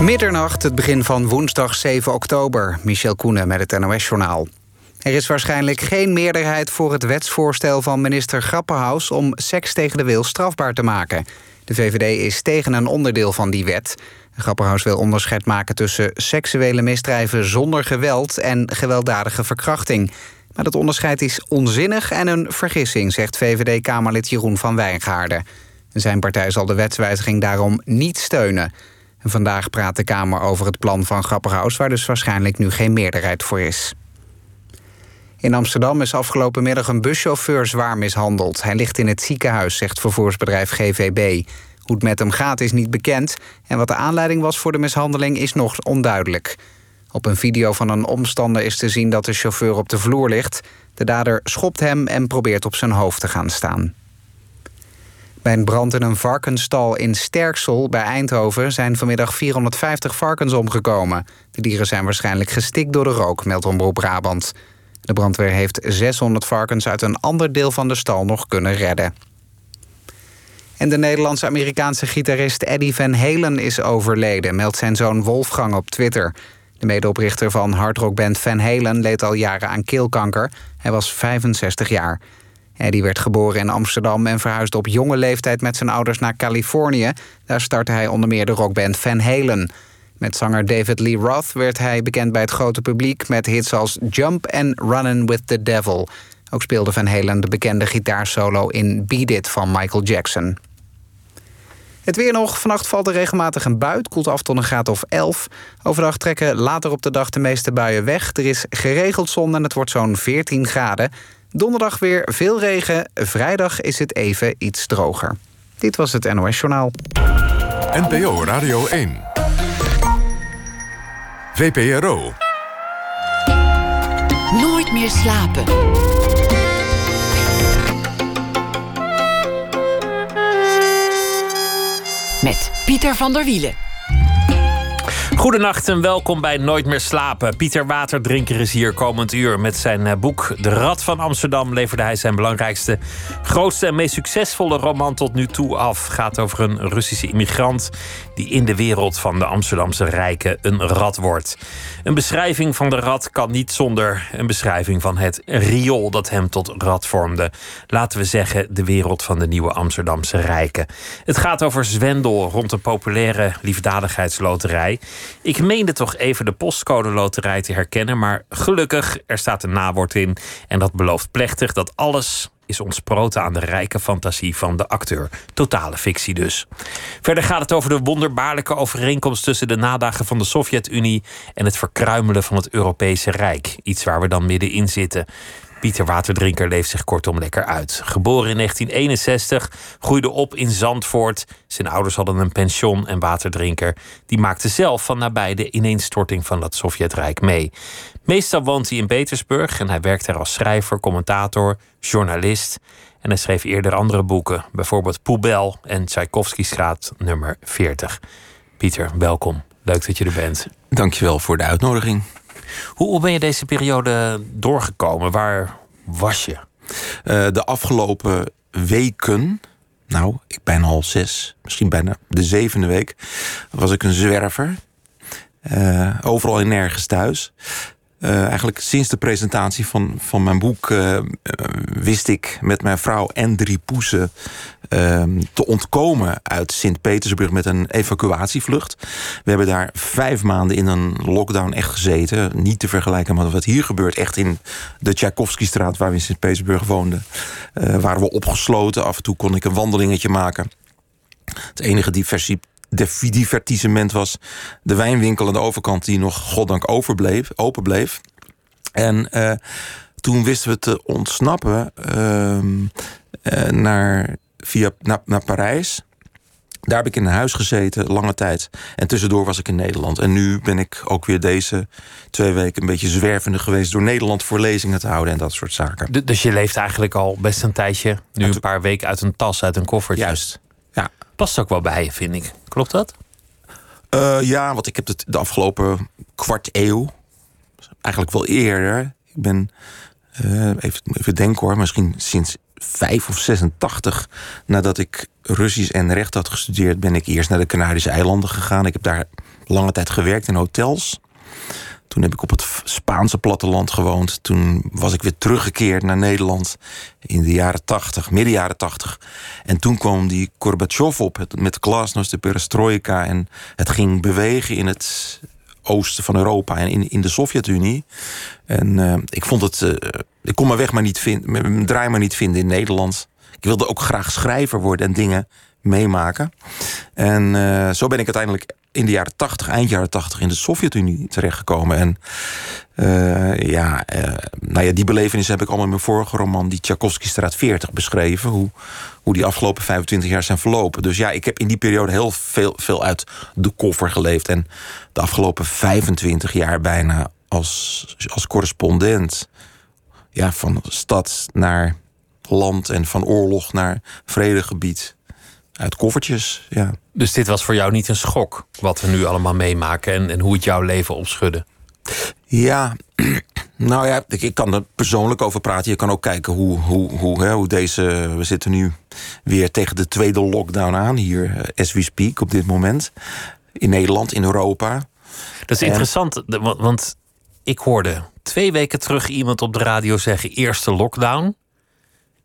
Middernacht, het begin van woensdag 7 oktober. Michel Koenen met het NOS-journaal. Er is waarschijnlijk geen meerderheid voor het wetsvoorstel van minister Grappenhaus... om seks tegen de wil strafbaar te maken. De VVD is tegen een onderdeel van die wet. Grappenhaus wil onderscheid maken tussen seksuele misdrijven zonder geweld... en gewelddadige verkrachting. Maar dat onderscheid is onzinnig en een vergissing... zegt VVD-Kamerlid Jeroen van Wijngaarden. Zijn partij zal de wetswijziging daarom niet steunen... Vandaag praat de Kamer over het plan van Grapperhaus... waar dus waarschijnlijk nu geen meerderheid voor is. In Amsterdam is afgelopen middag een buschauffeur zwaar mishandeld. Hij ligt in het ziekenhuis, zegt vervoersbedrijf GVB. Hoe het met hem gaat is niet bekend... en wat de aanleiding was voor de mishandeling is nog onduidelijk. Op een video van een omstander is te zien dat de chauffeur op de vloer ligt. De dader schopt hem en probeert op zijn hoofd te gaan staan. Bij een brand in een varkensstal in Sterksel bij Eindhoven... zijn vanmiddag 450 varkens omgekomen. De dieren zijn waarschijnlijk gestikt door de rook, meldt Omroep Brabant. De brandweer heeft 600 varkens uit een ander deel van de stal nog kunnen redden. En de Nederlandse-Amerikaanse gitarist Eddie Van Halen is overleden... meldt zijn zoon Wolfgang op Twitter. De medeoprichter van hardrockband Van Halen leed al jaren aan keelkanker. Hij was 65 jaar. Eddie werd geboren in Amsterdam en verhuisde op jonge leeftijd met zijn ouders naar Californië. Daar startte hij onder meer de rockband Van Halen. Met zanger David Lee Roth werd hij bekend bij het grote publiek met hits als Jump en Runnin' with the Devil. Ook speelde Van Halen de bekende gitaarsolo in Beat It van Michael Jackson. Het weer nog. Vannacht valt er regelmatig een bui. koelt af tot een graad of 11. Overdag trekken later op de dag de meeste buien weg. Er is geregeld zon en het wordt zo'n 14 graden. Donderdag weer veel regen. Vrijdag is het even iets droger. Dit was het NOS Journaal. NPO Radio 1. VPRO. Nooit meer slapen. Met Pieter van der Wielen. Goedenacht en welkom bij Nooit meer slapen. Pieter Waterdrinker is hier komend uur. Met zijn eh, boek De Rad van Amsterdam leverde hij zijn belangrijkste, grootste en meest succesvolle roman tot nu toe af. Gaat over een Russische immigrant die in de wereld van de Amsterdamse rijken een rad wordt. Een beschrijving van de rad kan niet zonder een beschrijving van het riool dat hem tot rad vormde. Laten we zeggen de wereld van de nieuwe Amsterdamse rijken. Het gaat over zwendel rond een populaire liefdadigheidsloterij. Ik meende toch even de postcode loterij te herkennen, maar gelukkig, er staat een nawoord in en dat belooft plechtig dat alles is ontsproten aan de rijke fantasie van de acteur. Totale fictie dus. Verder gaat het over de wonderbaarlijke overeenkomst tussen de nadagen van de Sovjet-Unie en het verkruimelen van het Europese Rijk. Iets waar we dan middenin zitten. Pieter Waterdrinker leeft zich kortom lekker uit. Geboren in 1961, groeide op in Zandvoort. Zijn ouders hadden een pension en Waterdrinker. Die maakte zelf van nabij de ineenstorting van dat Sovjetrijk mee. Meestal woont hij in Petersburg en hij werkt er als schrijver, commentator, journalist. En hij schreef eerder andere boeken, bijvoorbeeld Poebel en Tchaikovsky-straat nummer 40. Pieter, welkom. Leuk dat je er bent. Dankjewel voor de uitnodiging. Hoe ben je deze periode doorgekomen? Waar was je? Uh, de afgelopen weken, nou, ik ben al zes, misschien bijna de zevende week, was ik een zwerver. Uh, overal en nergens thuis. Uh, eigenlijk sinds de presentatie van, van mijn boek uh, wist ik met mijn vrouw en drie poesen Ehm, te ontkomen uit Sint-Petersburg met een evacuatievlucht. We hebben daar vijf maanden in een lockdown echt gezeten. Niet te vergelijken met wat hier gebeurt. Echt in de Tchaikovsky-straat waar we in Sint-Petersburg woonden. Waren we opgesloten. Af en toe kon ik een wandelingetje maken. Het enige diversie divertissement was de wijnwinkel aan de overkant... die nog, goddank, overbleef, open bleef. En uh, toen wisten we te ontsnappen uh, uh, naar via, naar, naar Parijs. Daar heb ik in een huis gezeten, lange tijd. En tussendoor was ik in Nederland. En nu ben ik ook weer deze twee weken een beetje zwervende geweest door Nederland voor lezingen te houden en dat soort zaken. Dus je leeft eigenlijk al best een tijdje, nu een paar weken uit een tas, uit een koffertje. Juist. Ja. Past ook wel bij je, vind ik. Dat? Uh, ja, want ik heb het de afgelopen kwart eeuw, eigenlijk wel eerder. Ik ben, uh, even, even denken hoor, misschien sinds vijf of 86, nadat ik Russisch en recht had gestudeerd, ben ik eerst naar de Canarische eilanden gegaan. Ik heb daar lange tijd gewerkt in hotels. Toen heb ik op het Spaanse platteland gewoond. Toen was ik weer teruggekeerd naar Nederland in de jaren 80, midden jaren 80. En toen kwam die Gorbachev op met glasnost, de perestroika. En het ging bewegen in het oosten van Europa en in, in de Sovjet-Unie. En uh, ik vond het. Uh, ik kon mijn weg maar niet vinden, mijn draai maar niet vinden in Nederland. Ik wilde ook graag schrijver worden en dingen meemaken. En uh, zo ben ik uiteindelijk in de jaren 80, eind jaren 80, in de Sovjet-Unie terechtgekomen. En uh, ja, uh, nou ja, die belevenis heb ik allemaal in mijn vorige roman, die Tchaikovsky Straat 40, beschreven. Hoe, hoe die afgelopen 25 jaar zijn verlopen. Dus ja, ik heb in die periode heel veel, veel uit de koffer geleefd. En de afgelopen 25 jaar bijna als, als correspondent. Ja, van stad naar land en van oorlog naar vredegebied uit koffertjes. Ja. Dus dit was voor jou niet een schok, wat we nu allemaal meemaken en, en hoe het jouw leven opschudde? Ja, nou ja, ik, ik kan er persoonlijk over praten. Je kan ook kijken hoe, hoe, hoe, hè, hoe deze. We zitten nu weer tegen de tweede lockdown aan hier, eh, as we speak, op dit moment. In Nederland, in Europa. Dat is interessant, want ik hoorde twee weken terug iemand op de radio zeggen: eerste lockdown.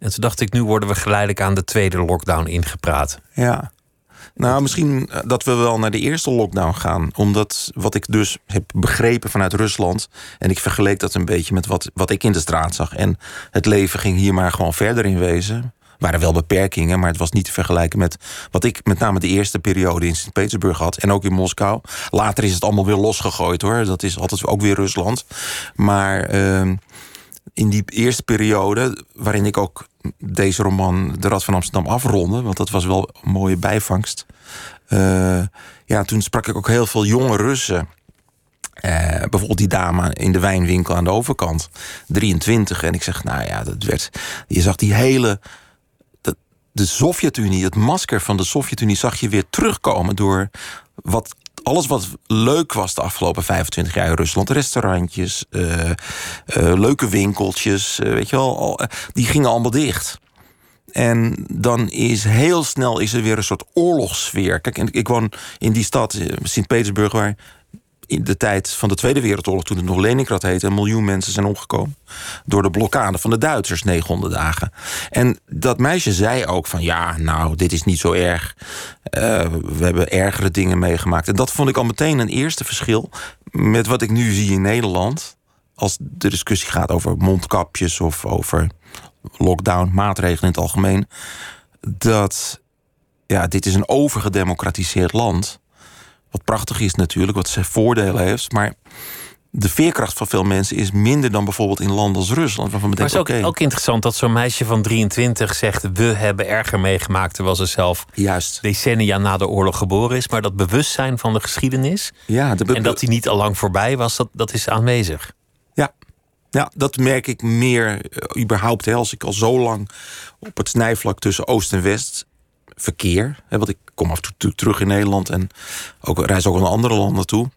En toen dacht ik, nu worden we geleidelijk aan de tweede lockdown ingepraat. Ja. Nou, misschien dat we wel naar de eerste lockdown gaan. Omdat wat ik dus heb begrepen vanuit Rusland. En ik vergeleek dat een beetje met wat, wat ik in de straat zag. En het leven ging hier maar gewoon verder in wezen. Er waren wel beperkingen, maar het was niet te vergelijken met wat ik met name de eerste periode in Sint-Petersburg had. En ook in Moskou. Later is het allemaal weer losgegooid hoor. Dat is altijd ook weer Rusland. Maar. Uh, in die eerste periode, waarin ik ook deze roman De Rad van Amsterdam afronde, want dat was wel een mooie bijvangst. Uh, ja, toen sprak ik ook heel veel jonge Russen. Uh, bijvoorbeeld die dame in de wijnwinkel aan de overkant, 23. En ik zeg, nou ja, dat werd. Je zag die hele. De, de Sovjet-Unie, het masker van de Sovjet-Unie, zag je weer terugkomen door wat alles wat leuk was de afgelopen 25 jaar in Rusland, restaurantjes, uh, uh, leuke winkeltjes, uh, weet je wel, al, die gingen allemaal dicht. En dan is heel snel is er weer een soort oorlogssfeer. Kijk, ik woon in die stad, Sint-Petersburg, waar in de tijd van de Tweede Wereldoorlog, toen het nog Leningrad heette, een miljoen mensen zijn omgekomen. Door de blokkade van de Duitsers, 900 dagen. En dat meisje zei ook van ja, nou, dit is niet zo erg. Uh, we hebben ergere dingen meegemaakt. En dat vond ik al meteen een eerste verschil met wat ik nu zie in Nederland. Als de discussie gaat over mondkapjes of over lockdown, maatregelen in het algemeen. Dat ja, dit is een overgedemocratiseerd land wat prachtig is natuurlijk, wat zijn voordelen heeft. Maar de veerkracht van veel mensen is minder dan bijvoorbeeld in landen als Rusland. Waarvan maar het is ook, ook interessant dat zo'n meisje van 23 zegt: We hebben erger meegemaakt. terwijl ze zelf Juist. decennia na de oorlog geboren is. Maar dat bewustzijn van de geschiedenis. Ja, de en dat die niet al lang voorbij was, dat, dat is aanwezig. Ja. Ja, dat merk ik meer uh, überhaupt. Hè, als ik al zo lang op het snijvlak tussen Oost en West verkeer. Hè, want ik kom af en toe terug in Nederland en ook, reis ook naar andere landen toe.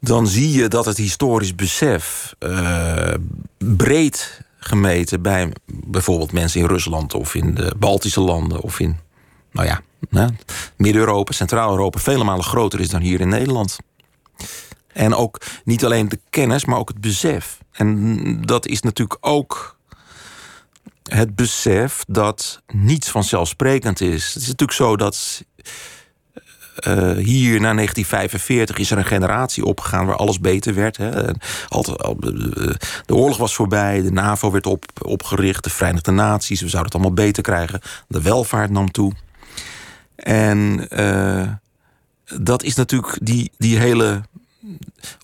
Dan zie je dat het historisch besef uh, breed gemeten bij bijvoorbeeld mensen in Rusland of in de Baltische landen of in, nou ja, Midden-Europa, Centraal-Europa, vele malen groter is dan hier in Nederland. En ook niet alleen de kennis, maar ook het besef. En dat is natuurlijk ook het besef dat niets vanzelfsprekend is. Het is natuurlijk zo dat uh, hier na 1945 is er een generatie opgegaan waar alles beter werd. Hè. De oorlog was voorbij, de NAVO werd op, opgericht, de Verenigde Naties, we zouden het allemaal beter krijgen. De welvaart nam toe. En uh, dat is natuurlijk die, die hele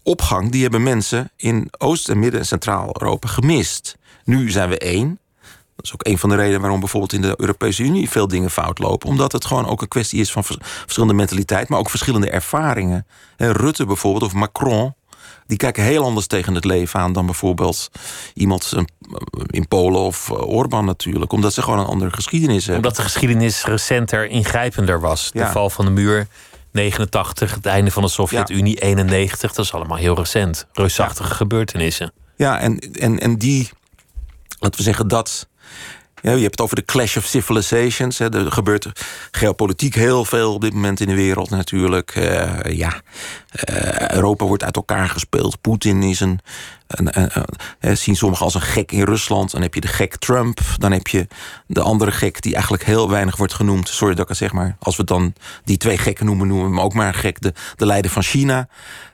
opgang, die hebben mensen in Oost- en Midden- en Centraal-Europa gemist. Nu zijn we één. Dat is ook een van de redenen waarom bijvoorbeeld in de Europese Unie veel dingen fout lopen. Omdat het gewoon ook een kwestie is van verschillende mentaliteit, maar ook verschillende ervaringen. Rutte bijvoorbeeld, of Macron, die kijken heel anders tegen het leven aan dan bijvoorbeeld iemand in Polen of eh, Orbán natuurlijk. Omdat ze gewoon een andere geschiedenis hebben. Omdat de geschiedenis recenter, ingrijpender was. De val van de muur, 89, het einde van de Sovjet-Unie, ja. 91. Dat is allemaal heel recent. Reusachtige ja. gebeurtenissen. Ja, en, en, en die, laten we zeggen, dat Ja, je hebt het over de clash of civilizations. Hè. Er gebeurt geopolitiek heel veel op dit moment in de wereld natuurlijk. Uh, ja, uh, Europa wordt uit elkaar gespeeld. Poetin is een, een, zien sommigen als een gek in Rusland. Dan heb je de gek Trump. Dan heb je de andere gek die eigenlijk heel weinig wordt genoemd. Sorry dat ik het zeg maar. Als we dan die twee gekken noemen, noemen we hem ook maar gek. De, de leider van China.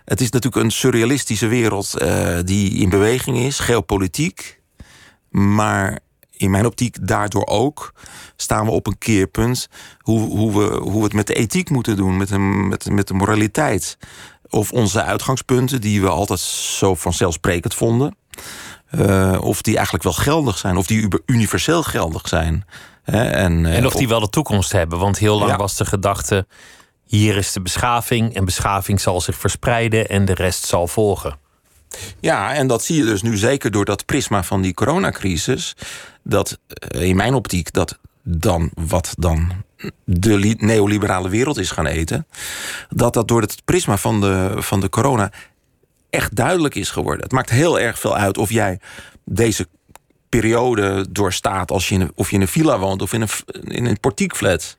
Het is natuurlijk een surrealistische wereld uh, die in beweging is. Geopolitiek. Maar in mijn optiek daardoor ook staan we op een keerpunt hoe, hoe, we, hoe we het met de ethiek moeten doen, met de, met, met de moraliteit. Of onze uitgangspunten, die we altijd zo vanzelfsprekend vonden, uh, of die eigenlijk wel geldig zijn, of die universeel geldig zijn. Hè? En, uh, en of die wel de toekomst hebben, want heel lang ja. was de gedachte: hier is de beschaving en beschaving zal zich verspreiden en de rest zal volgen. Ja, en dat zie je dus nu zeker door dat prisma van die coronacrisis. Dat in mijn optiek dat dan wat dan de neoliberale wereld is gaan eten. Dat dat door het prisma van de, van de corona echt duidelijk is geworden. Het maakt heel erg veel uit of jij deze periode doorstaat als je in of je in een villa woont of in een, in een portiekflat.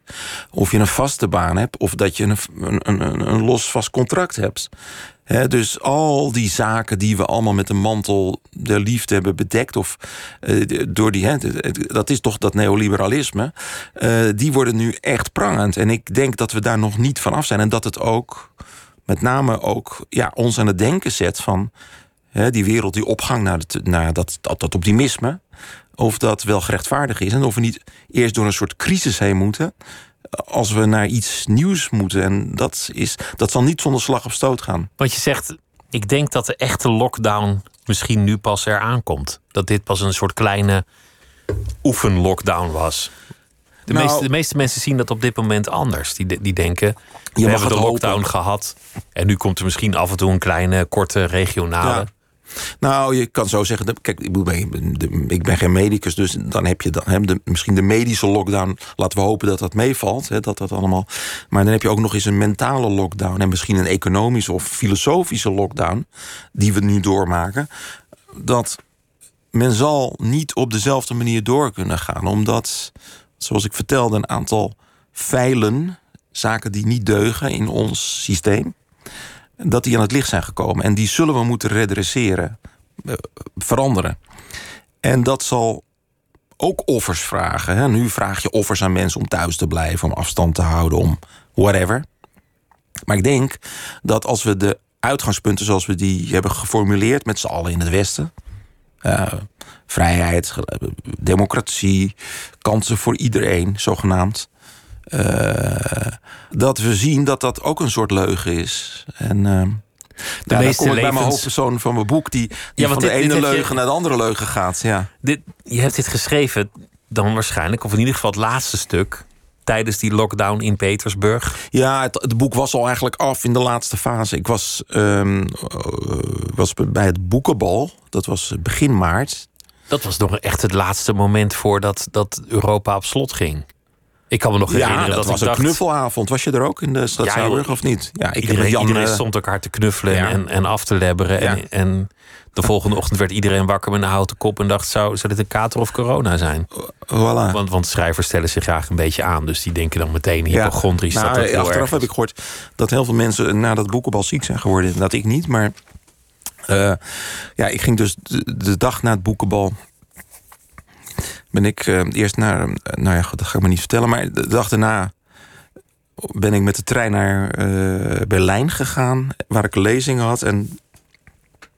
Of je een vaste baan hebt of dat je een, een, een, los vast contract hebt. He, dus al die zaken die we allemaal met de mantel der liefde hebben bedekt, of uh, door die, he, dat is toch dat neoliberalisme, uh, die worden nu echt prangend. En ik denk dat we daar nog niet van af zijn. En dat het ook, met name ook, ja, ons aan het denken zet van he, die wereld die opgang naar, het, naar dat, dat, dat optimisme. Of dat wel gerechtvaardig is. En of we niet eerst door een soort crisis heen moeten als we naar iets nieuws moeten. En dat, is, dat zal niet zonder slag of stoot gaan. Want je zegt, ik denk dat de echte lockdown misschien nu pas eraan komt. Dat dit pas een soort kleine oefenlockdown was. De, nou, meeste, de meeste mensen zien dat op dit moment anders. Die, die denken, we hebben de lockdown hopen. gehad. En nu komt er misschien af en toe een kleine, korte regionale. Ja. Nou, je kan zo zeggen. Kijk, ik ben geen medicus, dus dan heb je dan, misschien de medische lockdown. Laten we hopen dat dat meevalt. Dat dat allemaal. Maar dan heb je ook nog eens een mentale lockdown. En misschien een economische of filosofische lockdown. Die we nu doormaken. Dat men zal niet op dezelfde manier door kunnen gaan. Omdat, zoals ik vertelde, een aantal feilen. Zaken die niet deugen in ons systeem dat die aan het licht zijn gekomen. En die zullen we moeten redresseren, eh, veranderen. En dat zal ook offers vragen. Hè. Nu vraag je offers aan mensen om thuis te blijven, om afstand te houden, om whatever. Maar ik denk dat als we de uitgangspunten zoals we die hebben geformuleerd met z'n allen in het Westen. Uh, vrijheid, democratie, kansen voor iedereen, zogenaamd. Uh, dat we zien dat dat ook een soort leugen is. En uh, de ja, meeste kom ik levens... bij mijn hoofdpersoon van mijn boek... die, die ja, van dit, de ene leugen je... naar de andere leugen gaat. Ja. Dit, je hebt dit geschreven dan waarschijnlijk... of in ieder geval het laatste stuk tijdens die lockdown in Petersburg? Ja, het, het, boek was al eigenlijk af in de laatste fase. Ik was, um, was bij het boekenbal, dat was begin maart. Dat was nog echt het laatste moment voordat dat Europa op slot ging. Ik kan me nog herinneren ja, dat, dat was een dacht... knuffelavond. Was je er ook in de stad ja, of niet? Ja, ik iedereen, Jan, iedereen stond elkaar te knuffelen ja. en, en af te lebberen. Ja. En, en, de volgende ochtend werd iedereen wakker met een houten kop en dacht: zou, zou dit een kater of corona zijn? Voilà. Want, want schrijvers stellen zich graag een beetje aan, dus die denken dan meteen hypochondrisch. Ja. Nou, dat dat achteraf heb ik gehoord dat heel veel mensen na dat boekenbal ziek zijn geworden. Dat ik niet, maar. Uh, ja, ik ging dus de, de dag na het boekenbal ben ik uh, eerst naar, nou ja, dat ga ik maar niet vertellen, maar de dag daarna ben ik met de trein naar uh, Berlijn gegaan, waar ik lezingen had. En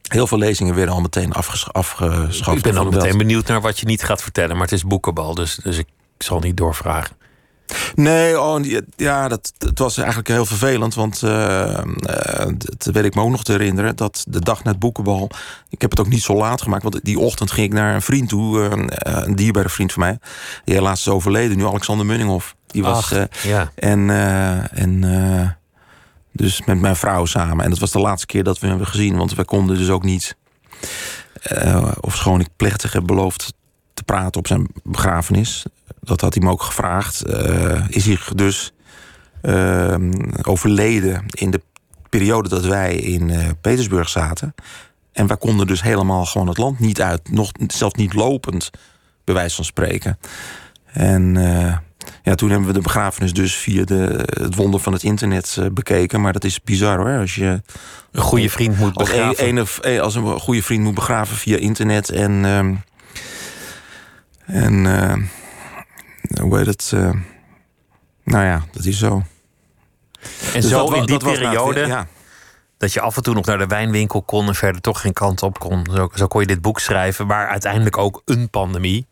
heel veel lezingen werden al meteen afges afgeschaft. Ik ben al meteen benieuwd naar wat je niet gaat vertellen, maar het is boekenbal, dus, dus ik zal niet doorvragen. Nee, oh, ja, dat, het was eigenlijk heel vervelend. Want uh, uh, dat weet ik me ook nog te herinneren. Dat de dag na het boekenbal. Ik heb het ook niet zo laat gemaakt. Want die ochtend ging ik naar een vriend toe. Uh, een dierbare vriend van mij. Die helaas is overleden. Nu Alexander Munninghoff. Die was. Ach, ja. En. en dus met mijn vrouw samen. En dat was de laatste keer dat we hem hebben gezien. Want we konden dus ook niet. of schoon ik plechtig heb beloofd te praten op zijn begrafenis dat had hij me ook gevraagd. Uh, is hij dus uh, overleden in de periode dat wij in uh, Petersburg zaten. En wij konden dus helemaal gewoon het land niet uit. Nog zelfs niet lopend bij wijze van spreken. En eh, ja, toen hebben we de begrafenis dus via de, het wonder van het internet eh, bekeken. Maar dat is bizar hoor. Als je Een goede vriend moet als een, begraven. een of- eh, als een goede vriend moet begraven via internet en. En. eh, hoe heet het? eh, nou ja, dat is zo. en Dus zo dat in die dat was het- periode ja. dat je af en toe nog naar de wijnwinkel kon en verder toch geen kant op kon. Zo, zo kon je dit boek schrijven, waar uiteindelijk ook een pandemie,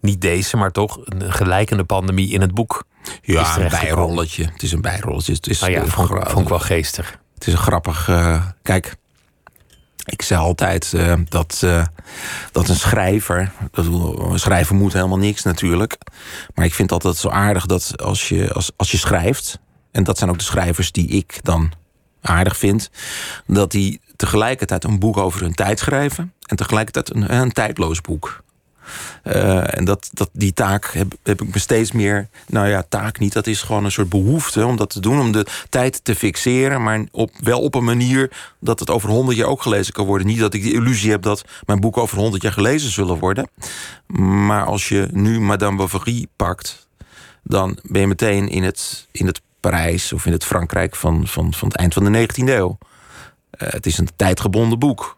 niet deze, maar toch een gelijkende pandemie in het boek. is Ja, een bijrolletje. Het is een bijrolletje. Het is, Nou ja, eh, vond, ik- gra- vond ik wel geestig. Het is een grappig. kijk, ik zei altijd eh, dat, eh, dat een schrijver. Dat, een schrijver moet helemaal niks natuurlijk. Maar ik vind altijd zo aardig dat als je, als, als je schrijft. En dat zijn ook de schrijvers die ik dan aardig vind. Dat die tegelijkertijd een boek over hun tijd schrijven. En tegelijkertijd een, een tijdloos boek. Eh, en dat, dat, die taak heb, heb ik me steeds meer. Nou ja, taak niet. Dat is gewoon een soort behoefte om dat te doen. Om de tijd te fixeren. Maar op, wel op een manier dat het over honderd jaar ook gelezen kan worden. Niet dat ik de illusie heb dat mijn boeken over honderd jaar gelezen zullen worden. Maar als je nu Madame Bovary pakt. dan ben je meteen in het, in het Parijs of in het Frankrijk van, van, van het eind van de 19e eeuw. Eh, het is een tijdgebonden boek.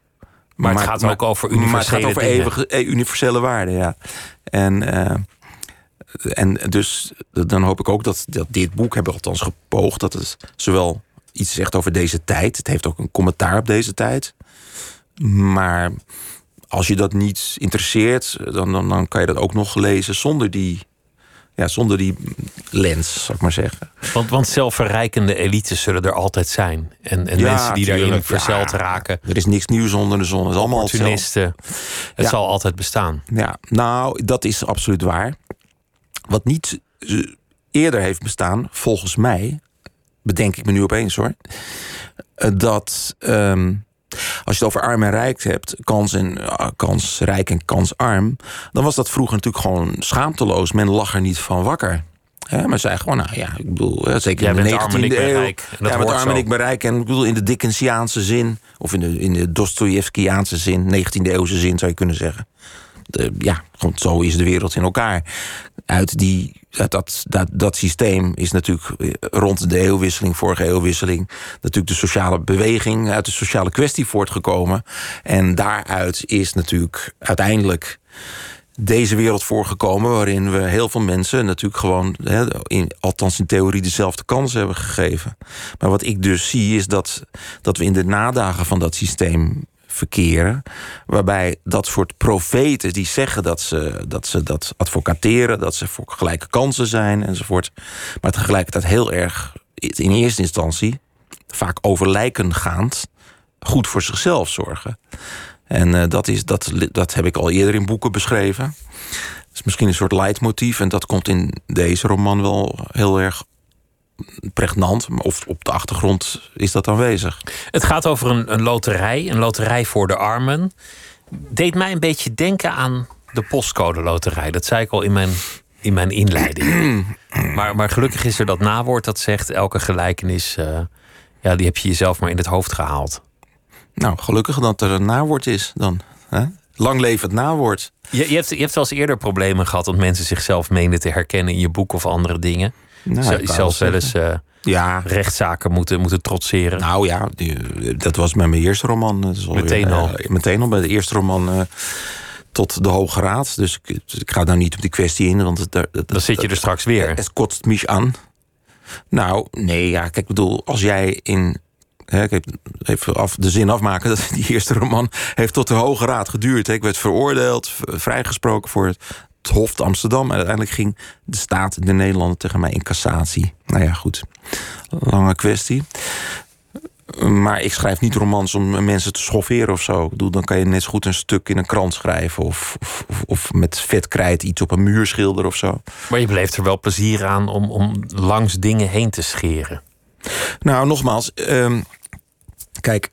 Maar het gaat ook over Maar het gaat universele over dingen. eeuwige, eh, universele waarden, ja. En, eh, en dus dan hoop ik ook dat, dat dit boek, hebben we althans gepoogd... dat het zowel iets zegt over deze tijd... het heeft ook een commentaar op deze tijd... maar als je dat niet interesseert... dan, dan, dan kan je dat ook nog lezen zonder die, ja, zonder die lens, zou ik maar zeggen. Want, want zelfverrijkende elites zullen er altijd zijn. En, en Ja, mensen die daarin tuurlijk, verzeild ja. raken. Er is niks nieuws onder de zon. Het is allemaal hetzelfde. Opportunisten. Het Ja. zal altijd bestaan. Ja, nou, dat is absoluut waar. Wat niet eh, eerder heeft bestaan, volgens mij, bedenk ik me nu opeens hoor, eh, dat ehm, als je het over arm en rijk hebt, kans en eh, kansrijk en kansarm, dan was dat vroeger natuurlijk gewoon schaamteloos. Men lag er niet van wakker. Hè, maar zei gewoon, nou ja, ik bedoel, hè, zeker Jij in de bent 19e arm en ik ben eeuw. rijk. En dat ja, met arm en ik ben rijk. En ik bedoel, in de Dickensiaanse zin, of in de, in de Dostoevskiaanse zin, 19e eeuwse zin zou je kunnen zeggen. De- ja, gewoon zo is de wereld in elkaar. Uit, die, uit dat, dat, dat systeem is natuurlijk eh, rond de eeuwwisseling, vorige eeuwwisseling, natuurlijk de sociale beweging uit de sociale kwestie voortgekomen. En daaruit is natuurlijk uiteindelijk deze wereld voorgekomen waarin we heel veel mensen natuurlijk gewoon, in, althans in theorie, dezelfde kansen hebben gegeven. Maar wat ik dus zie is dat, dat we in de nadagen van dat systeem verkeren. Waarbij dat soort profeten die zeggen dat ze, dat ze dat advocateren, dat ze voor gelijke kansen zijn enzovoort. Maar tegelijkertijd heel erg in eerste instantie, vaak over lijken gaand, goed voor zichzelf zorgen. En eh, dat, is, dat, dat heb ik al eerder in boeken beschreven. Dat is misschien een soort leidmotief. En dat komt in deze roman wel heel erg pregnant. Of op de achtergrond is dat aanwezig. Het gaat over een, een loterij, een loterij voor de armen. Deed mij een beetje denken aan de postcode loterij. Dat zei ik al in mijn, in mijn inleiding. maar, maar gelukkig is er dat nawoord dat zegt... elke gelijkenis, eh, ja, die heb je jezelf maar in het hoofd gehaald. Nou, gelukkig dat er een nawoord is dan. Hè? Lang leven het nawoord. Je, je, hebt, je hebt wel eens eerder problemen gehad... dat mensen zichzelf meenden te herkennen in je boek of andere dingen. Nou, zelfs wel eens eh, Ja, rechtszaken moeten, moeten trotseren. nou ja, die- dat was met mijn eerste roman. Dat is alweer, Meteen al. eh, meteen al bij de eerste roman eh, tot de Hoge Raad. Dus ik, ik ga daar niet op die kwestie in. Want het, dat, Dan zit je er straks weer. Het kotst mich aan. Nou, nee, ja, kijk, ik bedoel, als jij in. Kijk, even af, de zin afmaken dat die eerste roman heeft tot de Hoge Raad geduurd. Ik werd veroordeeld, vrijgesproken voor het, het Hof te Amsterdam. En uiteindelijk ging de staat de Nederlanden tegen mij in cassatie. Nou ja, goed. Lange kwestie. Maar ik schrijf niet romans om mensen te schofferen of zo. Dan kan je net zo goed een stuk in een krant schrijven. Of, of, of- of met vet krijt iets op een muur schilderen of zo. Maar je beleeft er wel plezier aan om, om langs dingen heen te scheren. Nou, nogmaals, ehm, kijk,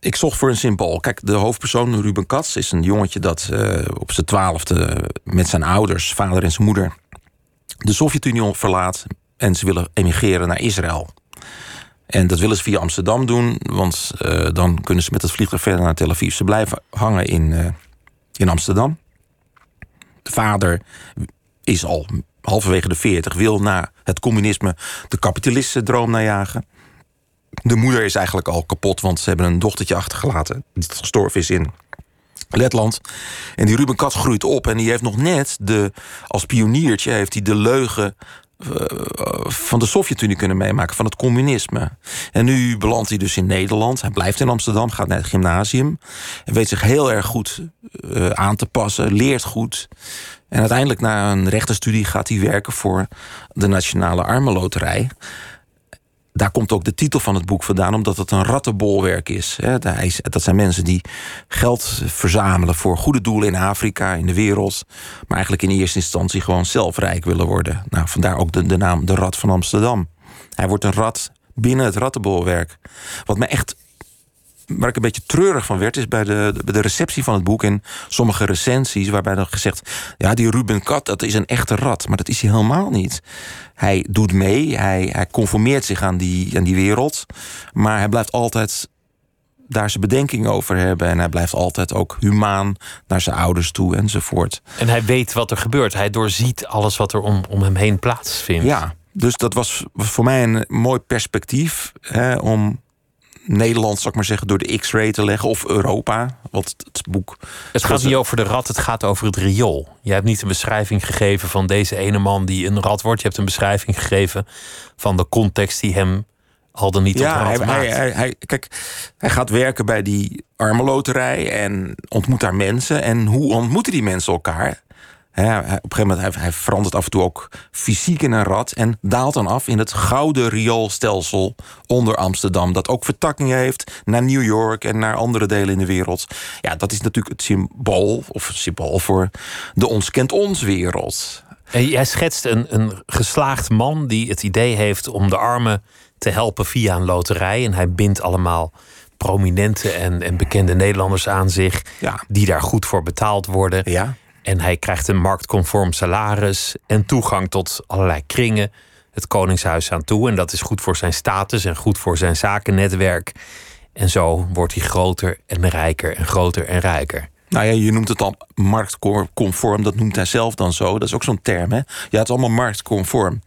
ik zocht voor een symbool. Kijk, de hoofdpersoon Ruben Katz is een jongetje dat eh, op zijn twaalfde met zijn ouders, vader en zijn moeder, de Sovjet-Unie verlaat en ze willen emigreren naar Israël. En dat willen ze via Amsterdam doen, want eh, dan kunnen ze met het vliegtuig verder naar Tel Aviv. Ze blijven hangen in, eh, in Amsterdam. vader is al halverwege de 40, wil na het communisme de kapitalistendroom najagen. De moeder is eigenlijk al kapot, want ze hebben een dochtertje achtergelaten. die gestorven is in Letland. En die Ruben Kat groeit op en die heeft nog net de, als pioniertje heeft hij de leugen eh, van de Sovjet-Unie kunnen meemaken, van het communisme. En nu belandt hij dus in Nederland. Hij blijft in Amsterdam, gaat naar het gymnasium. En weet zich heel erg goed uh, aan te passen, leert goed. En uiteindelijk na een rechtenstudie gaat hij werken voor de Nationale Armenloterij daar komt ook de titel van het boek vandaan, omdat het een rattenbolwerk is. Dat zijn mensen die geld verzamelen voor goede doelen in Afrika, in de wereld. Maar eigenlijk in eerste instantie gewoon zelf rijk willen worden. Nou, vandaar ook de, de naam De Rat van Amsterdam. Hij wordt een rat binnen het rattenbolwerk. Wat me echt waar ik een beetje treurig van werd, is bij de, de receptie van het boek en sommige recensies, waarbij dan gezegd: ja, die Ruben Kat, dat is een echte rat. Maar dat is hij helemaal niet. Hij doet mee, hij, hij conformeert zich aan die, aan die wereld, maar hij blijft altijd daar zijn bedenking over hebben. En hij blijft altijd ook humaan naar zijn ouders toe enzovoort. En hij weet wat er gebeurt. Hij doorziet alles wat er om, om hem heen plaatsvindt. Ja, dus dat was voor mij een mooi perspectief hè, om Nederland, zal ik maar zeggen, door de X-ray te leggen. Of Europa. Want het boek. Het gaat niet over de rat, het gaat over het riool. Je hebt niet een beschrijving gegeven van deze ene man die een rat wordt. Je hebt een beschrijving gegeven van de context die hem al dan niet tot ja, rat hij. Hij, hij, kijk, hij gaat werken bij die armenloterij en ontmoet daar mensen. En hoe ontmoeten die mensen elkaar? Op een gegeven moment hij, hij verandert af en toe ook fysiek in een rat en daalt dan af in het gouden rioolstelsel onder Amsterdam, dat ook vertakkingen heeft naar New York en naar andere delen in de wereld. Ja, dat is natuurlijk het symbool of symbool voor de ons kent ons wereld. En jij schetst een, een geslaagd man die het idee heeft om de armen te helpen via een loterij en hij bindt allemaal prominente en, en bekende Nederlanders aan zich, Ja. die daar goed voor betaald worden. Ja. En hij krijgt een marktconform salaris en toegang tot allerlei kringen het Koningshuis aan toe. En dat is goed voor zijn status en goed voor zijn zakennetwerk. En zo wordt hij groter en rijker en groter en rijker. Nou ja, je noemt het dan marktconform, dat noemt hij zelf dan zo. Dat is ook zo'n term, hè? Ja, het is allemaal marktconform.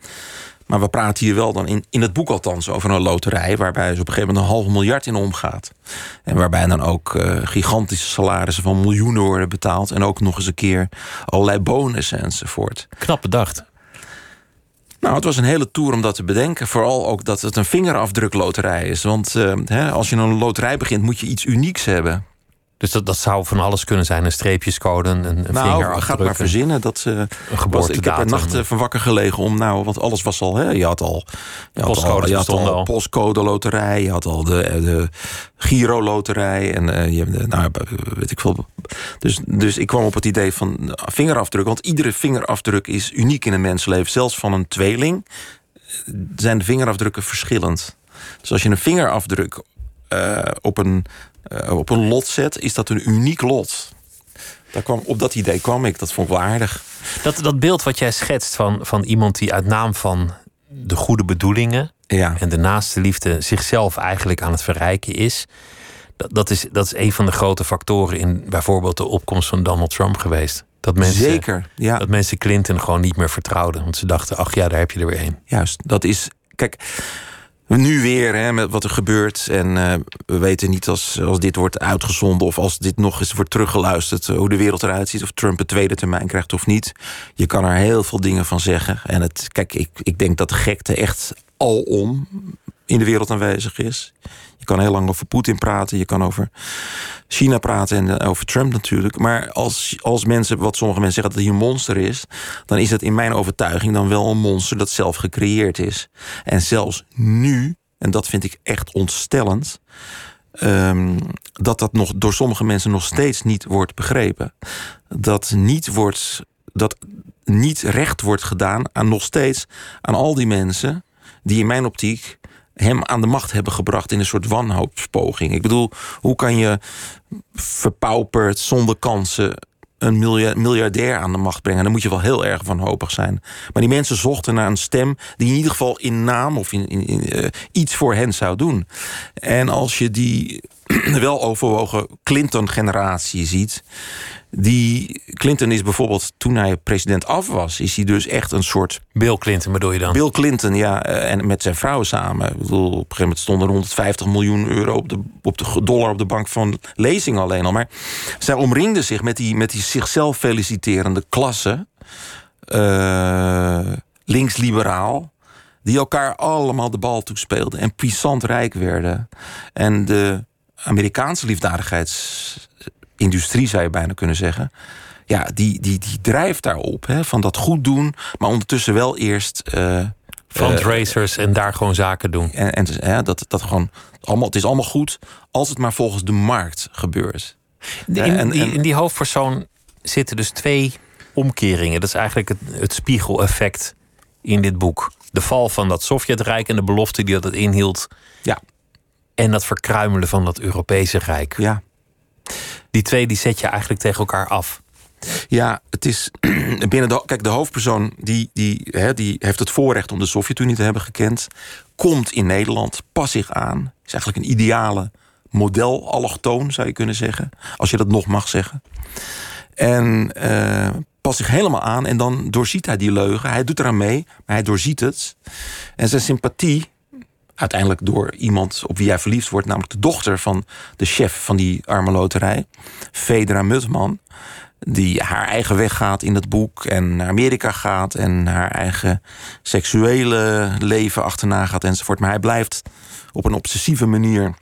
Maar we praten hier wel dan in, in het boek althans over een loterij... waarbij dus op een gegeven moment een half miljard in omgaat. En waarbij dan ook uh, gigantische salarissen van miljoenen worden betaald... en ook nog eens een keer allerlei bonussen enzovoort. Knap bedacht. Nou, het was een hele tour om dat te bedenken. Vooral ook dat het een vingerafdrukloterij is. Want uh, hè, als je een loterij begint, moet je iets unieks hebben. Dus dat, dat zou van alles kunnen zijn. Een streepjescode, een, een nou, gaat maar verzinnen. Dat, uh. Ik heb er nachten van wakker gelegen om, nou, want alles was al... Hè, je had al, je had al, je had al, al. postcode loterij. Je had al de, de Giro loterij. En uh, je, nou, weet ik veel. Dus, dus ik kwam op het idee van vingerafdruk. Want iedere vingerafdruk is uniek in een mensenleven. Zelfs van een tweeling zijn de vingerafdrukken verschillend. Dus als je een vingerafdruk uh, op een uh, op een lot zet, is dat een uniek lot. Daar kwam, op dat idee kwam ik, dat vond ik wel aardig. Dat, dat beeld wat jij schetst van, van iemand die uit naam van de goede bedoelingen ja. en de naaste liefde zichzelf eigenlijk aan het verrijken is. Dat, dat is. dat is een van de grote factoren in bijvoorbeeld de opkomst van Donald Trump geweest. Dat mensen, Zeker, ja. dat mensen Clinton gewoon niet meer vertrouwden. Want ze dachten, ach ja, daar heb je er weer een. Juist, dat is. Kijk, nu weer hè, met wat er gebeurt. En uh, we weten niet als, als dit wordt uitgezonden of als dit nog eens wordt teruggeluisterd, hoe de wereld eruit ziet. Of Trump een tweede termijn krijgt of niet. Je kan er heel veel dingen van zeggen. En het, kijk, ik, ik denk dat de gekte echt alom in de wereld aanwezig is. Je kan heel lang over Poetin praten, je kan over China praten en over Trump natuurlijk. Maar als, als mensen, wat sommige mensen zeggen, dat hij een monster is, dan is dat in mijn overtuiging dan wel een monster dat zelf gecreëerd is. En zelfs nu, en dat vind ik echt ontstellend, um, dat dat nog door sommige mensen nog steeds niet wordt begrepen. Dat niet wordt, dat niet recht wordt gedaan aan nog steeds aan al die mensen die in mijn optiek hem aan de macht hebben gebracht in een soort wanhoopspoging. Ik bedoel, hoe kan je verpauperd, zonder kansen, een miljardair aan de macht brengen? Dan moet je wel heel erg wanhopig zijn. Maar die mensen zochten naar een stem die in ieder geval in naam of in, in, uh, iets voor hen zou doen. En als je die wel overwogen Clinton-generatie ziet. Die Clinton is bijvoorbeeld toen hij president af was, is hij dus echt een soort. Bill Clinton bedoel je dan? Bill Clinton, ja, eh, en met zijn vrouw samen. Ik bedoel, op een gegeven moment stonden 150 miljoen euro op de, op de dollar op de bank van lezing alleen al. Maar zij omringde zich met die, met die zichzelf feliciterende klasse. Uh, links-liberaal die elkaar allemaal de bal toespeelden en puissant rijk werden. En de Amerikaanse liefdadigheidsindustrie, zou je bijna kunnen zeggen. Ja, die, die, die drijft daarop, hè, van dat goed doen, maar ondertussen wel eerst. Uh, Fundraisers en daar gewoon zaken doen. En, en ja, dat, dat gewoon allemaal, het is allemaal goed als het maar volgens de markt gebeurt. In, en, die, in die hoofdpersoon zitten dus twee omkeringen. Dat is eigenlijk het, het spiegeleffect in dit boek. De val van dat Sovjetrijk en de belofte die dat het inhield. Ja. En dat verkruimelen van dat Europese Rijk. Ja. Die twee die zet je eigenlijk tegen elkaar af. Ja, het is binnen de. Kijk, de hoofdpersoon die, die, hè, die heeft het voorrecht om de Sovjet-Unie te hebben gekend. Komt in Nederland, pas zich aan. Is eigenlijk een ideale model allochtoon, zou je kunnen zeggen. Als je dat nog mag zeggen. En uh, past zich helemaal aan en dan doorziet hij die leugen. Hij doet eraan mee, maar hij doorziet het. En zijn sympathie, uiteindelijk door iemand op wie hij verliefd wordt, namelijk de dochter van de chef van die arme loterij, Fedra Mutman, die haar eigen weg gaat in het boek en naar Amerika gaat en haar eigen seksuele leven achterna gaat enzovoort. Maar hij blijft op een obsessieve manier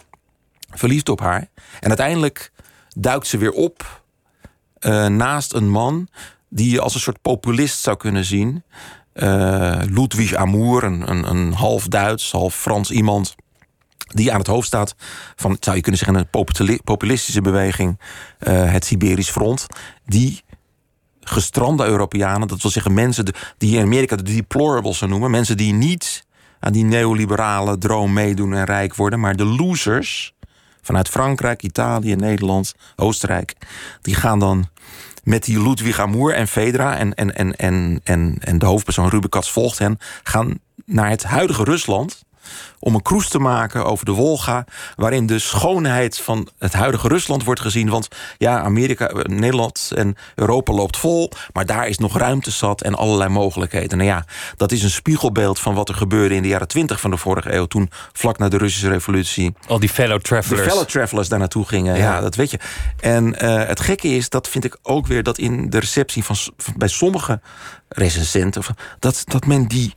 verliefd op haar. En uiteindelijk duikt ze weer op uh, naast een man die je als een soort populist zou kunnen zien. Uh, Ludwig Amour, een, een, half Duits, half Frans iemand. Die aan het hoofd staat van, zou je kunnen zeggen, een populistische beweging, uh, het Siberisch Front. Die gestrande Europeanen, dat wil zeggen mensen die in Amerika de deplorables noemen, mensen die niet aan die neoliberale droom meedoen en rijk worden, maar de losers vanuit Frankrijk, Italië, Nederland, Oostenrijk, die gaan dan met die Ludwig Amour en Fedra en, en, en, en, en, en de hoofdpersoon Ruben Katz volgt hen, gaan naar het huidige Rusland om een cruise te maken over de Wolga... waarin de schoonheid van het huidige Rusland wordt gezien. Want ja, Amerika, eh, Nederland en Europa loopt vol... maar daar is nog ruimte zat en allerlei mogelijkheden. Nou ja, dat is een spiegelbeeld van wat er gebeurde in de jaren 20 van de vorige eeuw... toen vlak na de Russische revolutie... Al die fellow travelers. De fellow travelers daar naartoe gingen, ja. dat weet je. En uh, het gekke is, dat vind ik ook weer... dat in de receptie van, bij sommige recensenten... dat, dat men die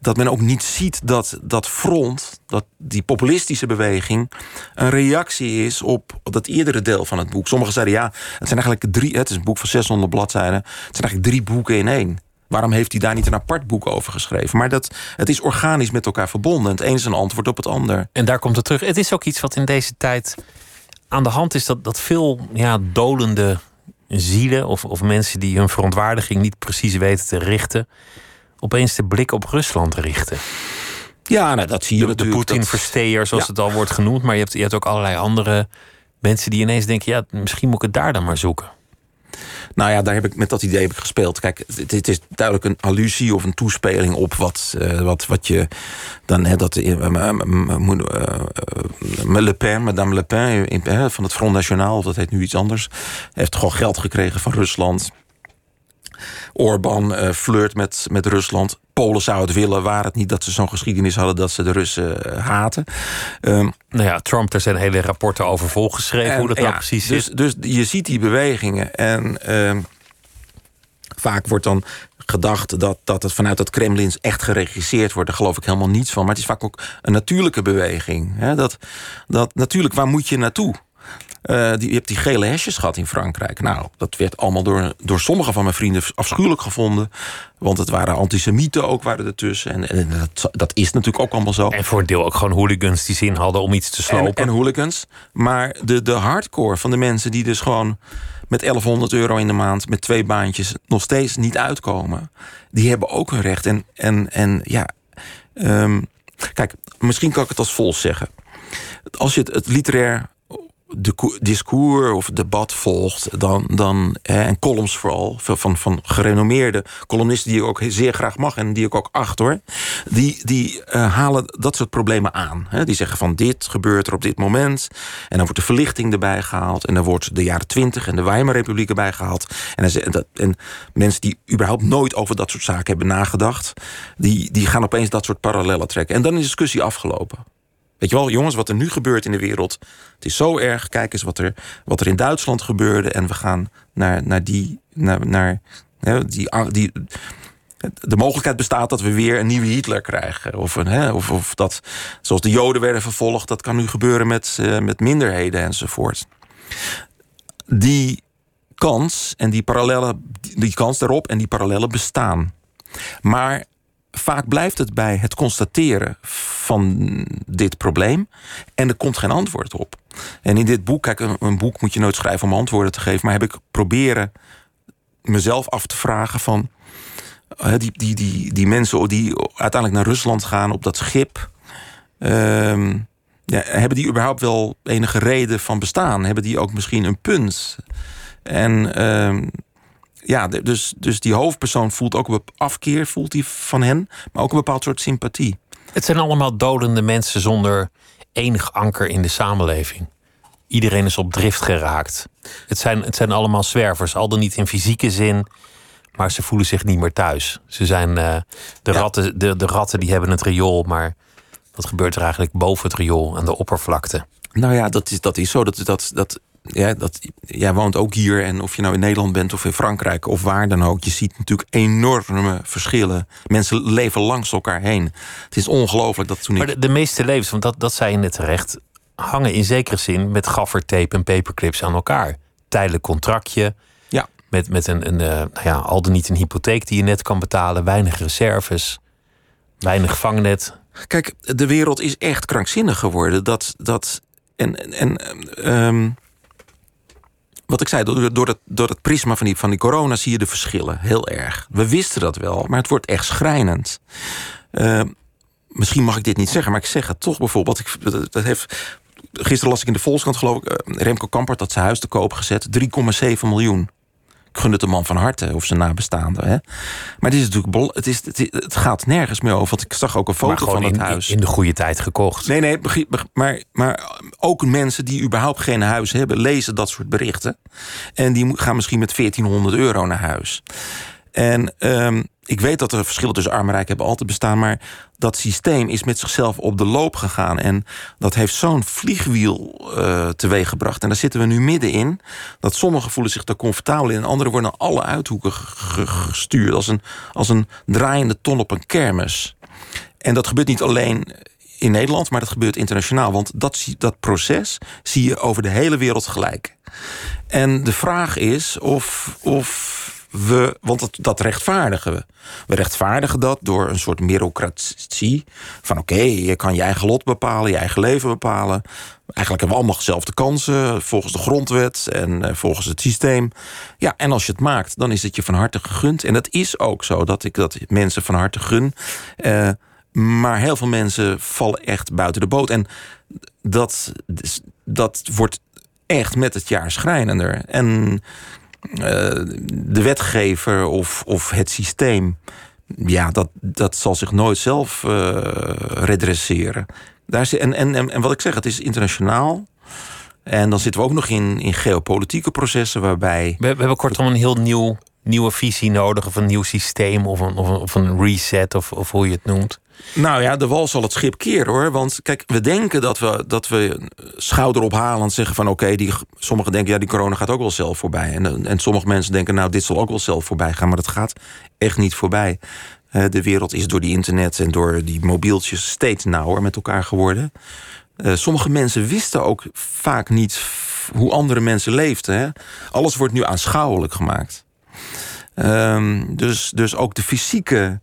dat men ook niet ziet dat dat front, dat die populistische beweging, een reactie is op dat eerdere deel van het boek. Sommigen zeiden ja, het zijn eigenlijk drie, het is een boek van 600 bladzijden, het zijn eigenlijk drie boeken in één. Waarom heeft hij daar niet een apart boek over geschreven? Maar dat, het is organisch met elkaar verbonden. Het een is een antwoord op het ander. En daar komt het terug. Het is ook iets wat in deze tijd aan de hand is. Dat, dat veel ja, dolende zielen of, of mensen die hun verontwaardiging niet precies weten te richten opeens de blik op Rusland richten. Ja, nou, dat zie je de, natuurlijk. De Poetin-versteer, zoals het al wordt genoemd. Maar je hebt, je hebt ook allerlei andere mensen die ineens denken... ja, misschien moet ik het daar dan maar zoeken. Nou ja, daar heb ik met dat idee heb ik gespeeld. Kijk, het, is duidelijk een allusie of een toespeling op wat, uh, wat, wat je dan hè, dat uh, Le Pen, Madame Le Pen in, van het Front National, dat heet nu iets anders, heeft gewoon geld gekregen van Rusland. Orbán uh, flirt met, met Rusland. Polen zou het willen, waar het niet dat ze zo'n geschiedenis hadden dat ze de Russen uh, haten. Um, nou ja, Trump, er zijn hele rapporten over volgeschreven en, hoe dat nou precies dus, zit. Dus je ziet die bewegingen en uh, vaak wordt dan gedacht dat, dat het vanuit het Kremlins echt geregisseerd wordt. Daar geloof ik helemaal niets van. Maar het is vaak ook een natuurlijke beweging. Hè? Dat, dat, natuurlijk, waar moet je naartoe? Uh, die, je hebt die gele hesjes gehad in Frankrijk. Nou, dat werd allemaal door, door sommige van mijn vrienden afschuwelijk gevonden. Want het waren antisemieten ook waren ertussen. En, en dat, dat, is natuurlijk ook allemaal zo. En voor een deel ook gewoon hooligans die zin hadden om iets te slopen. En, en hooligans. Maar de, de hardcore van de mensen die dus gewoon met 1100 euro in de maand... met twee baantjes nog steeds niet uitkomen... die hebben ook hun recht. En, en, en ja... Um, kijk, misschien kan ik het als volgt zeggen. Als je het, het literair de discours of debat volgt, dan, dan, en columns vooral, van, van gerenommeerde columnisten die ik ook zeer graag mag en die ik ook acht hoor, die, die uh, halen dat soort problemen aan. Hè. Die zeggen van dit gebeurt er op dit moment, en dan wordt de verlichting erbij gehaald, en dan wordt de jaren twintig en de Weimarrepubliek erbij gehaald. En, dan, en mensen die überhaupt nooit over dat soort zaken hebben nagedacht, die, die gaan opeens dat soort parallellen trekken. En dan is de discussie afgelopen. Weet je wel, jongens, wat er nu gebeurt in de wereld. Het is zo erg. Kijk eens wat er, wat er in Duitsland gebeurde. En we gaan naar, naar die. Naar, naar, die, die, de mogelijkheid bestaat dat we weer een nieuwe Hitler krijgen. Of, een, hè, of, of dat, zoals de Joden werden vervolgd, dat kan nu gebeuren met, uh, met minderheden enzovoort. Die kans en die parallellen, die kans daarop en die parallellen bestaan. Maar vaak blijft het bij het constateren van dit probleem. En er komt geen antwoord op. En in dit boek, kijk, een, boek moet je nooit schrijven om antwoorden te geven. Maar heb ik proberen mezelf af te vragen van. die, die, die, die mensen die uiteindelijk naar Rusland gaan op dat schip. Ehm, ja, hebben die überhaupt wel enige reden van bestaan? Hebben die ook misschien een punt? En ehm, ja, dus, dus die hoofdpersoon voelt ook een afkeer voelt hij van hen, maar ook een bepaald soort sympathie. Het zijn allemaal dodende mensen zonder enig anker in de samenleving. Iedereen is op drift geraakt. Het zijn, het zijn allemaal zwervers, al dan niet in fysieke zin, maar ze voelen zich niet meer thuis. Ze zijn uh, de, ratten, de, de ratten die hebben het riool, maar wat gebeurt er eigenlijk boven het riool aan de oppervlakte? Nou ja, dat is, dat is zo. Dat, dat, dat, ja, dat, jij woont ook hier en of je nou in Nederland bent of in Frankrijk of waar dan ook, je ziet natuurlijk enorme verschillen. Mensen leven langs elkaar heen. Het is ongelooflijk dat toen maar de, de, meeste levens, want dat, dat zei je net terecht, hangen in zekere zin met gaffertape en paperclips aan elkaar. Tijdelijk contractje. Ja. Met, met een, een uh, nou ja, al dan niet een hypotheek die je net kan betalen, weinig reserves, weinig vangnet. Kijk, de wereld is echt krankzinnig geworden. Dat, dat, en, en um, wat ik zei, door, door, het, door het prisma van die, van die corona zie je de verschillen heel erg. We wisten dat wel, maar het wordt echt schrijnend. Uh, misschien mag ik dit niet zeggen, maar ik zeg het toch bijvoorbeeld. Ik, dat, heeft, gisteren las ik in de Volkskrant, geloof ik, uh, Remco Kampert had zijn huis te koop gezet. 3,7 miljoen gun het de man van harte of zijn nabestaanden. Hè? Maar het, is natuurlijk het, is, het, gaat nergens meer over. Want ik zag ook een foto van het huis. In de goede tijd gekocht. Nee, nee, maar, maar ook mensen die überhaupt geen huis hebben, lezen dat soort berichten. En die gaan misschien met 1400 euro naar huis. En um, ik weet dat er verschillen tussen arm en rijk hebben altijd bestaan, maar dat systeem is met zichzelf op de loop gegaan. En dat heeft zo'n vliegwiel uh, teweeggebracht. En daar zitten we nu middenin. Dat sommigen voelen zich daar comfortabel in. En anderen worden naar alle uithoeken gestuurd. Als een, als een draaiende ton op een kermis. En dat gebeurt niet alleen in Nederland, maar dat gebeurt internationaal. Want dat, dat proces zie je over de hele wereld gelijk. En de vraag is of, of we, want dat, dat rechtvaardigen we. We rechtvaardigen dat door een soort merocratie. Van oké, je kan je eigen lot bepalen, je eigen leven bepalen. Eigenlijk hebben we allemaal dezelfde kansen volgens de grondwet en eh, volgens het systeem. Ja, en als je het maakt, dan is het je van harte gegund. En dat is ook zo dat ik dat mensen van harte gun. Uh, maar heel veel mensen vallen echt buiten de boot. En dat, dat wordt echt met het jaar schrijnender. En eh, de wetgever of, of het systeem, ja, dat, dat zal zich nooit zelf uh, redresseren. Daar is, en, en, en wat ik zeg, het is internationaal. En dan zitten we ook nog in, in geopolitieke processen waarbij. We, we hebben kortom een heel nieuw, nieuwe visie nodig, of een nieuw systeem, of een, of een, of een reset, of, of hoe je het noemt. Nou ja, de wal zal het schip keren hoor. Want kijk, we denken dat we, dat we schouderophalend zeggen van oké, die sommigen denken ja, die corona gaat ook wel zelf voorbij. En, en sommige mensen denken nou, dit zal ook wel zelf voorbij gaan. Maar dat gaat echt niet voorbij. De wereld is door die internet en door die mobieltjes steeds nauwer met elkaar geworden. Eh, sommige mensen wisten ook vaak niet hoe andere mensen leefden. Hè? Alles wordt nu aanschouwelijk gemaakt. Um, dus, dus ook de fysieke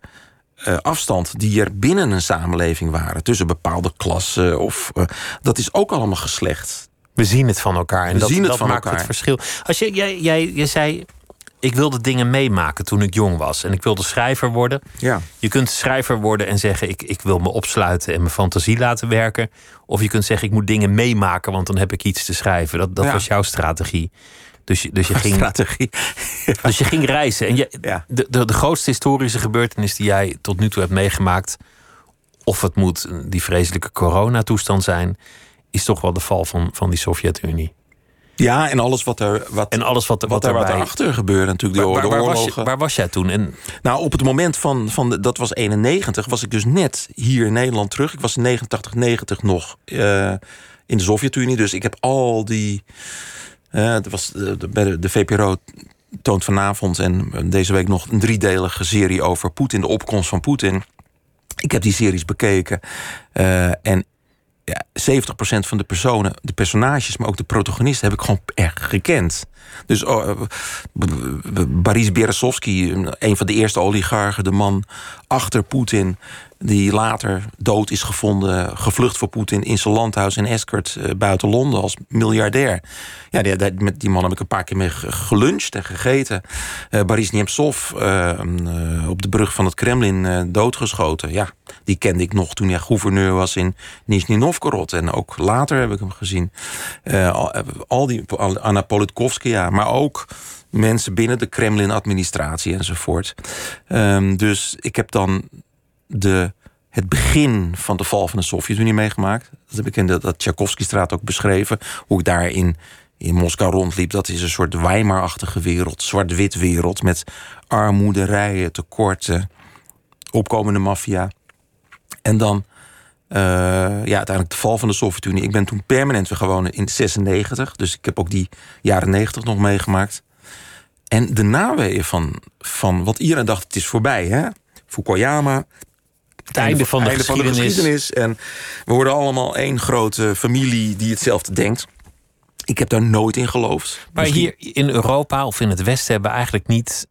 uh, afstand die er binnen een samenleving waren, tussen bepaalde klassen, of, uh, dat is ook allemaal geslecht. We zien het van elkaar en We dat, zien het dat van maakt elkaar. het verschil. Als je, jij, jij, je zei, ik wilde dingen meemaken toen ik jong was. En ik wilde schrijver worden. Ja. Je kunt schrijver worden en zeggen: ik, ik wil me opsluiten en mijn fantasie laten werken. Of je kunt zeggen: ik moet dingen meemaken, want dan heb ik iets te schrijven. Dat, dat Ja. was jouw strategie. Dus, je- dus, je ging, Strategie. dus je ging reizen. En je, Ja. de, de, de grootste historische gebeurtenis die jij tot nu toe hebt meegemaakt. of het moet die vreselijke coronatoestand zijn. is toch wel de val van, van die Sovjet-Unie. Ja, en alles wat er wat, En alles wat, wat, wat er wat erachter gebeurde natuurlijk. De, Waar, de waar, waar was je, waar was jij toen? En Nou, op het moment van, van de, dat was 91, was ik dus net hier in Nederland terug. Ik was in 89, 90 nog eh, in de Sovjet-Unie. Dus ik heb al die. Eh dat was de, de, de, VPRO toont vanavond en deze week nog een driedelige serie over Poetin, de opkomst van Poetin. Ik heb die series bekeken. eh, en ja, 70% van de personen, de personages, maar ook de protagonisten, heb ik gewoon erg gekend. Dus oh, eh, B- B- Boris een van de eerste oligarchen, de man achter Poetin, die later dood is gevonden, gevlucht voor Poetin in zijn landhuis in Escort eh, buiten Londen als miljardair. Ja, die, met die man heb ik een paar keer mee ge- geluncht en gegeten. Eh Boris Nemtsov eh, op de brug van het Kremlin doodgeschoten. Ja, die kende ik nog toen hij gouverneur was in Nizhny Novgorod. En ook later heb ik hem gezien. Al, al die, Anna Politkovskaya, maar ook mensen binnen de Kremlin-administratie enzovoort. Ehm, dus ik heb dan de, het begin van de val van de Sovjet-Unie meegemaakt. Dat heb ik in de dat Tchaikovsky-straat ook beschreven. Hoe ik daar in, in Moskou rondliep. Dat is een soort Weimar-achtige wereld. Zwart-wit wereld met armoede, rijen, tekorten, opkomende maffia. En dan eh, ja, uiteindelijk de val van de Sovjet-Unie. Ik ben toen permanent weer gewoon in 96. Dus ik heb ook die jaren 90 nog meegemaakt. En de naweeën van, van wat iedereen dacht, het is voorbij. Hè? Fukuyama, het einde van de einde geschiedenis. van de geschiedenis. En we worden allemaal één grote familie die hetzelfde denkt. Ik heb daar nooit in geloofd. Maar Misschien- hier in Europa of in het Westen hebben we eigenlijk niet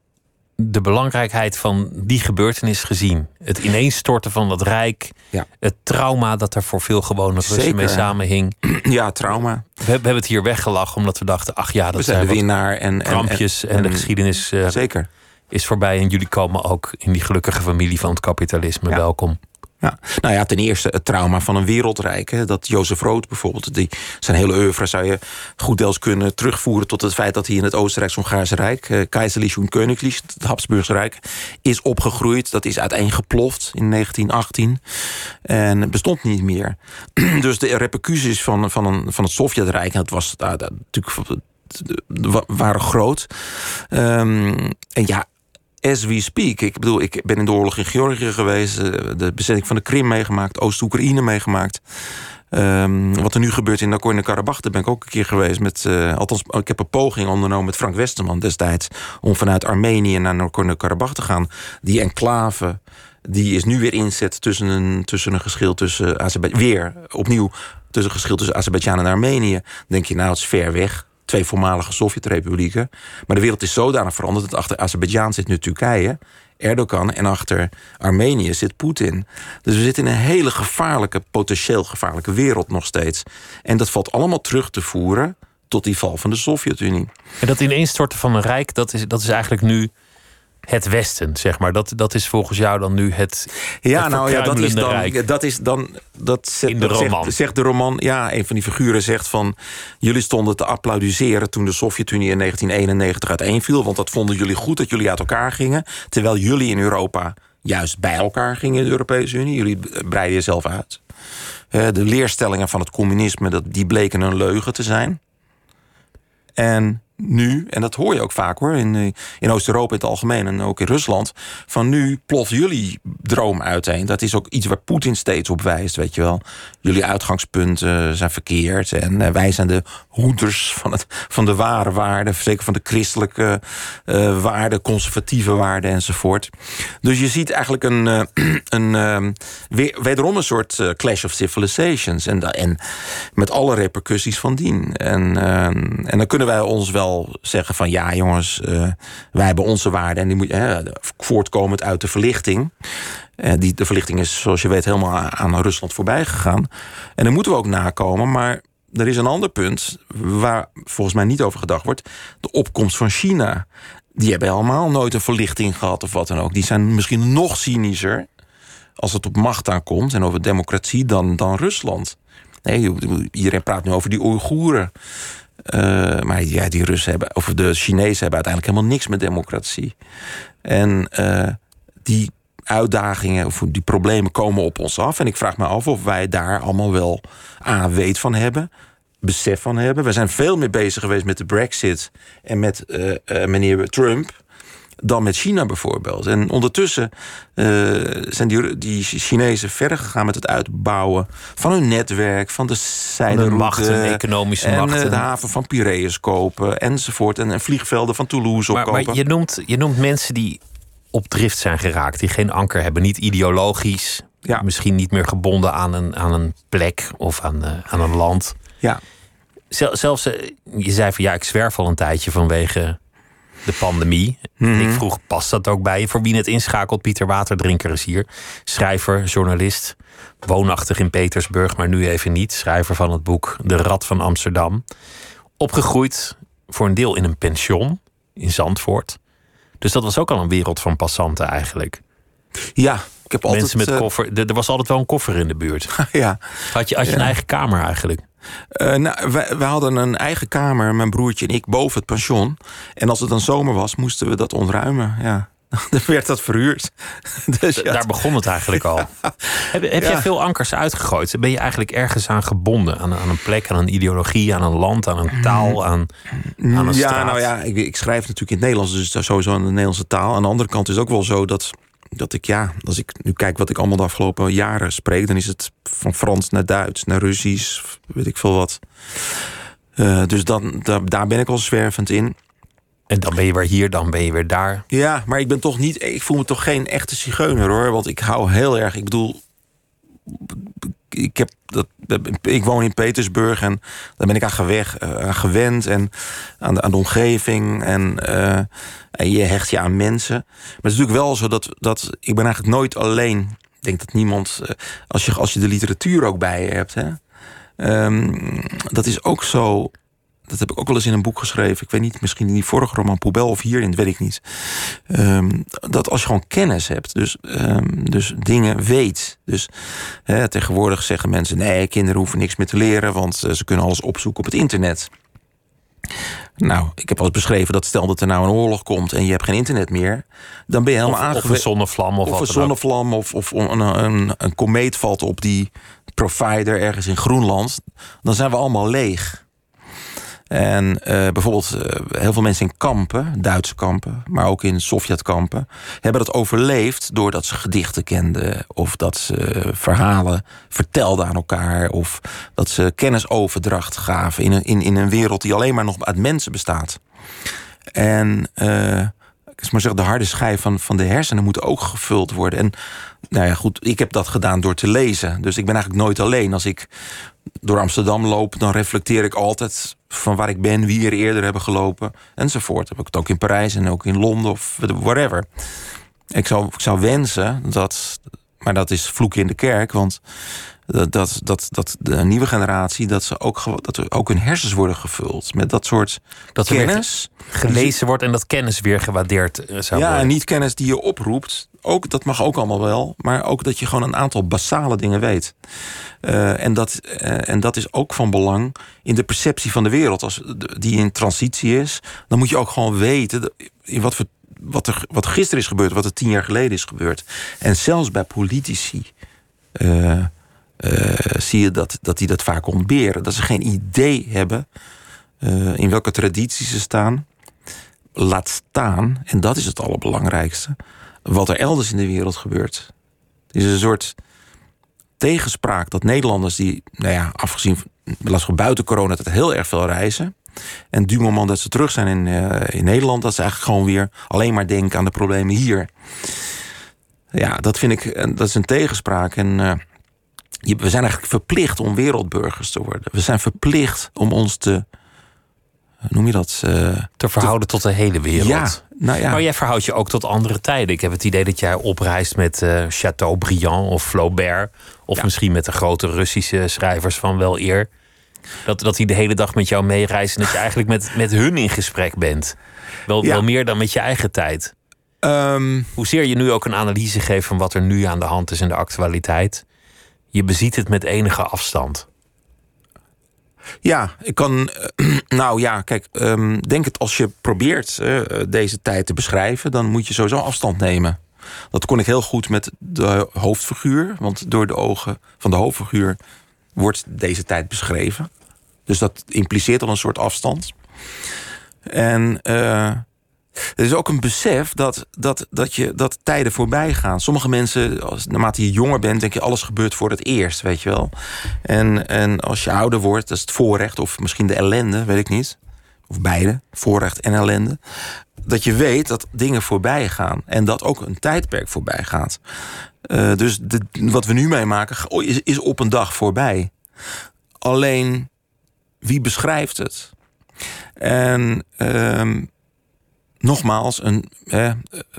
de belangrijkheid van die gebeurtenis gezien. Het ineenstorten van dat rijk, Ja. het trauma dat er voor veel gewone Russen mee samenhing. Ja, trauma. We, we hebben het hier weggelachen omdat we dachten, ach ja, dat We zijn zijn de winnaar. En, en, krampjes en, de geschiedenis eh, Zeker. Is voorbij en jullie komen ook in die gelukkige familie van het kapitalisme. Ja. Welkom. Ja. Nou ja, ten eerste het trauma van een wereldrijk. Hè. Dat Jozef Rood bijvoorbeeld, die, zijn hele oeuvre zou je goed deels kunnen terugvoeren tot het feit dat hij in het Oostenrijks-Hongaarse Rijk, eh, Keizerlich und Königlich, het Habsburgse Rijk, is opgegroeid. Dat is uiteengeploft in 1918 en bestond niet meer. dus de repercussies van, van, een, van het Sovjetrijk, en dat was uh, dat, natuurlijk wa- waren groot. Ehm, en ja, as we speak. Ik bedoel, ik ben in de oorlog in Georgië geweest, eh, de bezetting van de Krim meegemaakt, Oost-Oekraïne meegemaakt. Ehm, wat er nu gebeurt in Nagorno-Karabakh, daar ben ik ook een keer geweest met. eh, althans, ik heb een poging ondernomen met Frank Westerman destijds. om vanuit Armenië naar Nagorno-Karabakh te gaan. Die enclave. Die is nu weer inzet tussen een, tussen een geschil tussen Azerbeidzjan. Weer opnieuw tussen een geschil tussen Azerbeidzjan en Armenië. Dan denk je, nou, het is ver weg. Twee voormalige Sovjet-republieken. Maar de wereld is zodanig veranderd dat achter Azerbeidzjan zit nu Turkije. Erdogan en achter Armenië zit Poetin. Dus we zitten in een hele gevaarlijke, potentieel gevaarlijke wereld nog steeds. En dat valt allemaal terug te voeren tot die val van de Sovjet-Unie. En dat ineenstorten van een rijk, dat is, dat is eigenlijk nu het Westen, zeg maar. Dat, dat is volgens jou dan nu het. Ja, het nou ja, dat is dan. rijk. Dat is dan dat zegt, In de dat roman. Zegt, de roman. Ja, een van die figuren zegt van. Jullie stonden te applaudisseren toen de Sovjet-Unie in 1991 uiteenviel. Want dat vonden jullie goed dat jullie uit elkaar gingen. Terwijl jullie in Europa juist bij elkaar gingen in de Europese Unie. Jullie breiden jezelf uit. De leerstellingen van het communisme, dat, die bleken een leugen te zijn. En nu, en dat hoor je ook vaak hoor, in, eh, in Oost-Europa in het algemeen en ook in Rusland, van nu ploft jullie droom uiteen. Dat is ook iets waar Poetin steeds op wijst, weet je wel. Jullie uitgangspunten zijn verkeerd en eh, wij zijn de hoeders van, het, van de ware waarden, zeker van de christelijke eh, waarden, conservatieve waarden enzovoort. Dus je ziet eigenlijk een, een eh, weer, wederom een soort clash of civilizations en, en met alle repercussies van dien. En, eh, en dan kunnen wij ons wel zeggen van ja jongens, eh, wij hebben onze waarden en die moet eh, voortkomend uit de verlichting. Eh, die, de verlichting is, zoals je weet, helemaal aan- aan Rusland voorbij gegaan. En daar moeten we ook nakomen. Maar er is een ander punt waar volgens mij niet over gedacht wordt. De opkomst van China. Die hebben helemaal nooit een verlichting gehad of wat dan ook. Die zijn misschien nog cynischer als het op macht aankomt en over democratie dan, dan Rusland. Nee, iedereen praat nu over die Oeigoeren. Uh, maar ja, die Russen hebben, of de Chinezen hebben uiteindelijk helemaal niks met democratie. En uh, die uitdagingen of die problemen komen op ons af. En ik vraag me af of wij daar allemaal wel aan weet van hebben. Besef van hebben. We zijn veel meer bezig geweest met de Brexit en met uh, meneer Trump dan met China bijvoorbeeld. En ondertussen uh, zijn die, die Chinezen verder gegaan met het uitbouwen van hun netwerk, van de zijderoute. macht en economische en, macht. En de haven van Piraeus kopen enzovoort. En, en vliegvelden van Toulouse maar, opkopen. Maar je noemt, je noemt mensen die op drift zijn geraakt, die geen anker hebben, niet ideologisch, ja. misschien niet meer gebonden aan een, aan een plek of aan, uh, aan een land. Ja. Zel, zelfs, je zei van ja, ik zwerf al een tijdje vanwege de pandemie. Mhm. Ik vroeg, past dat ook bij je? Voor wie het inschakelt, Pieter Waterdrinker is hier. Schrijver, journalist, woonachtig in Petersburg, maar nu even niet. Schrijver van het boek De Rad van Amsterdam. Opgegroeid voor een deel in een pension in Zandvoort. Dus dat was ook al een wereld van passanten eigenlijk. Ja, ik heb altijd... Mensen met uh, koffer. Er was altijd wel een koffer in de buurt. ja. Had je, had je ja. een eigen kamer eigenlijk? Uh, nou, we, we, hadden een eigen kamer, mijn broertje en ik, boven het pension. En als het dan zomer was, moesten we dat ontruimen. Ja. Dan werd dat verhuurd. dus ja. Daar begon het eigenlijk al. Heb, heb ja. jij veel ankers uitgegooid? Ben je eigenlijk ergens aan gebonden? Aan, aan, een plek, aan een ideologie, aan een land, aan een taal, aan, aan een ja, nou ja, ik, ik, schrijf natuurlijk in het Nederlands, dus sowieso in de Nederlandse taal. Aan de andere kant is het ook wel zo dat, dat ik, ja, als ik nu kijk wat ik allemaal de afgelopen jaren spreek, dan is het van Frans naar Duits, naar Russisch, weet ik veel wat. Uh, dus dan, daar, daar ben ik al zwervend in. En dan ben je weer hier, dan ben je weer daar. Ja, maar ik ben toch niet. Ik voel me toch geen echte zigeuner hoor. Want ik hou heel erg. Ik bedoel. Ik, heb dat, ik woon in Petersburg en daar ben ik aan, geweg, aan gewend en aan de, aan de omgeving. En, uh, en je hecht je aan mensen. Maar het is natuurlijk wel zo dat, dat ik ben eigenlijk nooit alleen. Ik denk dat niemand. Uh, als, je, als je de literatuur ook bij je hebt. Hè, um, dat is ook zo dat heb ik ook wel eens in een boek geschreven. Ik weet niet, misschien in die vorige roman Poubel of hierin, dat weet ik niet. Um, dat als je gewoon kennis hebt, dus, um, dus dingen weet. Dus hè, tegenwoordig zeggen mensen: nee, kinderen hoeven niks meer te leren, want uh, ze kunnen alles opzoeken op het internet. Nou, ik heb al eens beschreven dat stel dat er nou een oorlog komt en je hebt geen internet meer, dan ben je helemaal aangewezen. Of een zonnevlam of, of een zonnevlam of, of een, een, een komeet valt op die provider ergens in Groenland, dan zijn we allemaal leeg. En uh, bijvoorbeeld uh, heel veel mensen in kampen, Duitse kampen, maar ook in Sovjetkampen, hebben dat overleefd doordat ze gedichten kenden of dat ze verhalen vertelden aan elkaar of dat ze kennisoverdracht gaven in een, in, in een wereld die alleen maar nog uit mensen bestaat. En uh, ik maar zeggen, de harde schijf van, van de hersenen moet ook gevuld worden. En nou ja, goed, ik heb dat gedaan door te lezen. Dus ik ben eigenlijk nooit alleen. Als ik door Amsterdam loop, dan reflecteer ik altijd van waar ik ben, wie er eerder hebben gelopen enzovoort. Heb ik het ook in Parijs en ook in Londen of whatever. Ik zou, ik zou wensen dat, maar dat is vloeken in de kerk, want dat, dat, dat, dat de nieuwe generatie, dat ze ook, dat er ook hun hersens worden gevuld met dat soort dat kennis. gelezen wordt en dat kennis weer gewaardeerd zou ja, worden. Ja, en niet kennis die je oproept. Ook, dat mag ook allemaal wel. Maar ook dat je gewoon een aantal basale dingen weet. Uh, en, dat, uh, en dat is ook van belang in de perceptie van de wereld. Als die in transitie is, dan moet je ook gewoon weten in wat, voor, wat, er, wat gisteren is gebeurd, wat er tien jaar geleden is gebeurd. En zelfs bij politici. Uh, zie je dat, dat die dat vaak ontberen. Dat ze geen idee hebben in welke traditie ze staan. Laat staan, en dat is het allerbelangrijkste, wat er elders in de wereld gebeurt. Het is een soort tegenspraak dat Nederlanders die, nou ja, afgezien van buiten corona, dat heel erg veel reizen. En du moment dat ze terug zijn in, uh, in Nederland, dat ze eigenlijk gewoon weer alleen maar denken aan de problemen hier. Ja, dat vind ik, dat is een tegenspraak. En uh, we zijn eigenlijk verplicht om wereldburgers te worden. We zijn verplicht om ons te, noem je dat? Uh, te verhouden te, tot de hele wereld. Ja, nou ja. Maar jij verhoudt je ook tot andere tijden. Ik heb het idee dat jij opreist met uh, Chateaubriand of Flaubert. Of Ja. misschien met de grote Russische schrijvers van wel eer. Dat, dat die de hele dag met jou meereizen. En dat je eigenlijk met, met hun in gesprek bent. Wel, wel meer dan met je eigen tijd. Um, Hoezeer je nu ook een analyse geeft van wat er nu aan de hand is in de actualiteit. Je beziet het met enige afstand. Ja, ik kan. nou ja, kijk, um, denk het als je probeert uh, deze tijd te beschrijven, dan moet je sowieso afstand nemen. Dat kon ik heel goed met de hoofdfiguur, want door de ogen van de hoofdfiguur wordt deze tijd beschreven. Dus dat impliceert al een soort afstand. En uh, er is ook een besef dat, dat, dat, je, dat tijden voorbij gaan. Sommige mensen, als, naarmate je jonger bent, denk je alles gebeurt voor het eerst, weet je wel. En, en als je ouder wordt, dat is het voorrecht of misschien de ellende, weet ik niet. Of beide, voorrecht en ellende. Dat je weet dat dingen voorbij gaan. En dat ook een tijdperk voorbij gaat. Uh, dus wat we nu meemaken is, is op een dag voorbij. Alleen, wie beschrijft het? En uh, nogmaals, een, eh,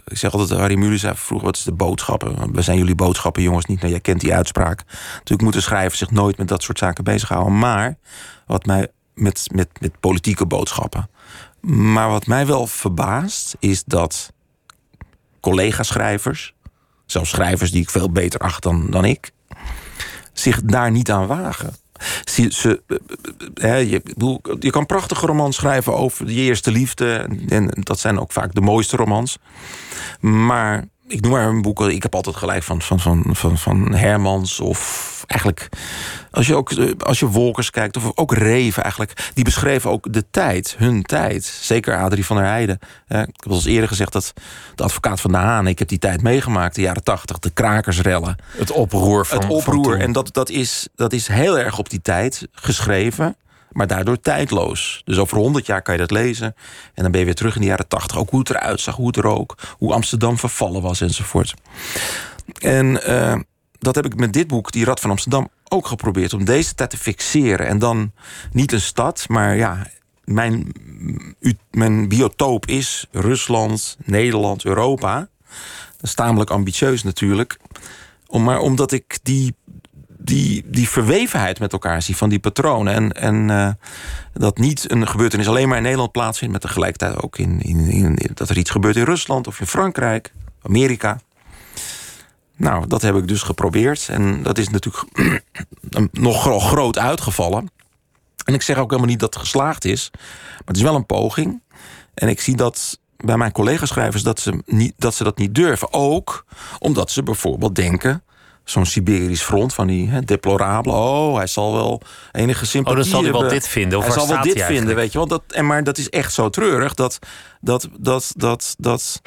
ik zeg altijd, Harry Mulisch zei vroeger, wat is de boodschappen? We zijn jullie boodschappen, jongens, niet. Nou, jij kent die uitspraak. Natuurlijk moeten schrijvers zich nooit met dat soort zaken bezighouden. Maar wat mij met, met, met politieke boodschappen. Maar wat mij wel verbaast, is dat collega-schrijvers, zelfs schrijvers die ik veel beter acht dan, dan ik, zich daar niet aan wagen. Ze, ze, je, je kan prachtige romans schrijven over je eerste liefde. En dat zijn ook vaak de mooiste romans. Maar ik noem maar een boek. Ik heb altijd gelijk van, van, van, van, van Hermans of eigenlijk. Als je ook als je Wolkers kijkt, of ook Reven eigenlijk, die beschreven ook de tijd, hun tijd. Zeker Adrie van der Heijden. Ik heb al eens eerder gezegd dat de advocaat van de Haan, ik heb die tijd meegemaakt, de jaren tachtig, de krakersrellen. Het oproer van Het oproer. en dat, dat, is, dat is heel erg op die tijd geschreven maar daardoor tijdloos. Dus over honderd jaar kan je dat lezen. En dan ben je weer terug in de jaren tachtig. Ook hoe het eruit zag, hoe het rook, hoe Amsterdam vervallen was enzovoort. En uh, dat heb ik met dit boek, Die Rad van Amsterdam, ook geprobeerd. Om deze tijd te fixeren. En dan niet een stad, maar ja, mijn, mijn biotoop is Rusland, Nederland, Europa. Dat is tamelijk ambitieus natuurlijk. Om, maar omdat ik die die, die verwevenheid met elkaar zie van die patronen. En, en uh, dat niet een gebeurtenis alleen maar in Nederland plaatsvindt, maar tegelijkertijd ook in, in, in, dat er iets gebeurt in Rusland of in Frankrijk, Amerika. Nou, dat heb ik dus geprobeerd. En dat is natuurlijk nog groot uitgevallen. En ik zeg ook helemaal niet dat het geslaagd is. Maar het is wel een poging. En ik zie dat bij mijn collega-schrijvers dat dat ze dat niet durven. Ook omdat ze bijvoorbeeld denken zo'n Siberisch front van die hè, deplorabele. Oh, hij zal wel enige sympathie Oh, dan zal hij hebben. wel dit vinden. Of hij zal wel dit vinden, eigenlijk? weet je wel. Dat, en maar dat is echt zo treurig dat, dat, dat, dat, dat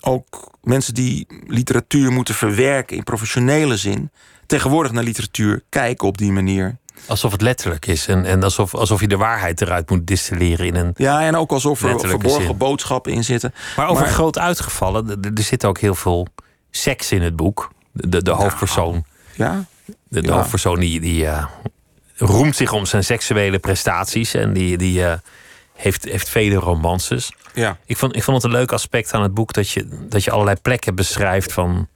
ook mensen die literatuur moeten verwerken in professionele zin, tegenwoordig naar literatuur kijken op die manier. Alsof het letterlijk is. En, en alsof, alsof je de waarheid eruit moet distilleren in een. Ja, en ook alsof er verborgen zin. boodschappen in zitten. Maar over Maar- groot uitgevallen, er- er zit ook heel veel seks in het boek. De, de, hoofdpersoon, Ja, de, de ja. hoofdpersoon die, die eh, roemt zich om zijn seksuele prestaties. En die, die eh, heeft, heeft vele romances. ja. Ik vond, ik vond het een leuk aspect aan het boek dat je, dat je allerlei plekken beschrijft van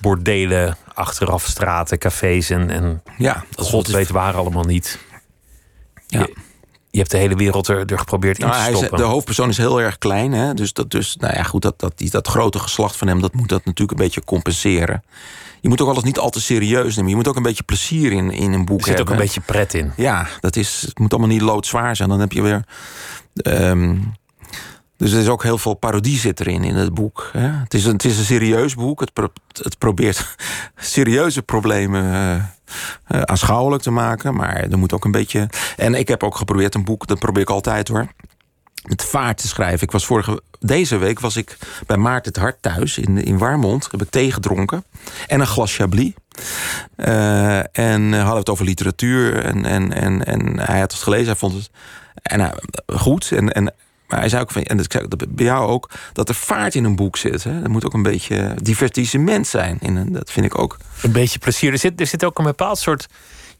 bordelen, achterafstraten, cafés en, en ja god weet waar allemaal niet. Ja. Je, je hebt de hele wereld er, er geprobeerd in Nou, te hij is- stoppen. de hoofdpersoon is heel erg klein. Hè? Dus, dat, dus nou ja, goed, dat, dat, die, dat grote geslacht van hem, dat moet dat natuurlijk een beetje compenseren. Je moet ook alles niet al te serieus nemen. Je moet ook een beetje plezier in, in een boek er zit ook hebben. een beetje pret in. Ja, dat is, het moet allemaal niet loodzwaar zijn. Dan heb je weer. ehm, dus er is ook heel veel parodie zit erin in het boek. Hè? Het, is een, het is een serieus boek. Het, pro- het probeert serieuze problemen eh, eh, aanschouwelijk te maken. Maar er moet ook een beetje. En ik heb ook geprobeerd een boek, dat probeer ik altijd hoor. Met vaart te schrijven. Ik was vorige, deze week was ik bij Maarten het Hart thuis in, in Warmond. Heb ik thee gedronken. En een glas Chablis. Eh, en eh, hadden het over literatuur. En, en, en, en hij had het gelezen. Hij vond het en, goed. En, en, maar hij zei ook van, en dat ik bij jou ook, dat er vaart in een boek zit. Hè? Er moet ook een beetje divertissement zijn. Dat vind ik ook. Een beetje plezier. Er zit, er zit ook een bepaald soort.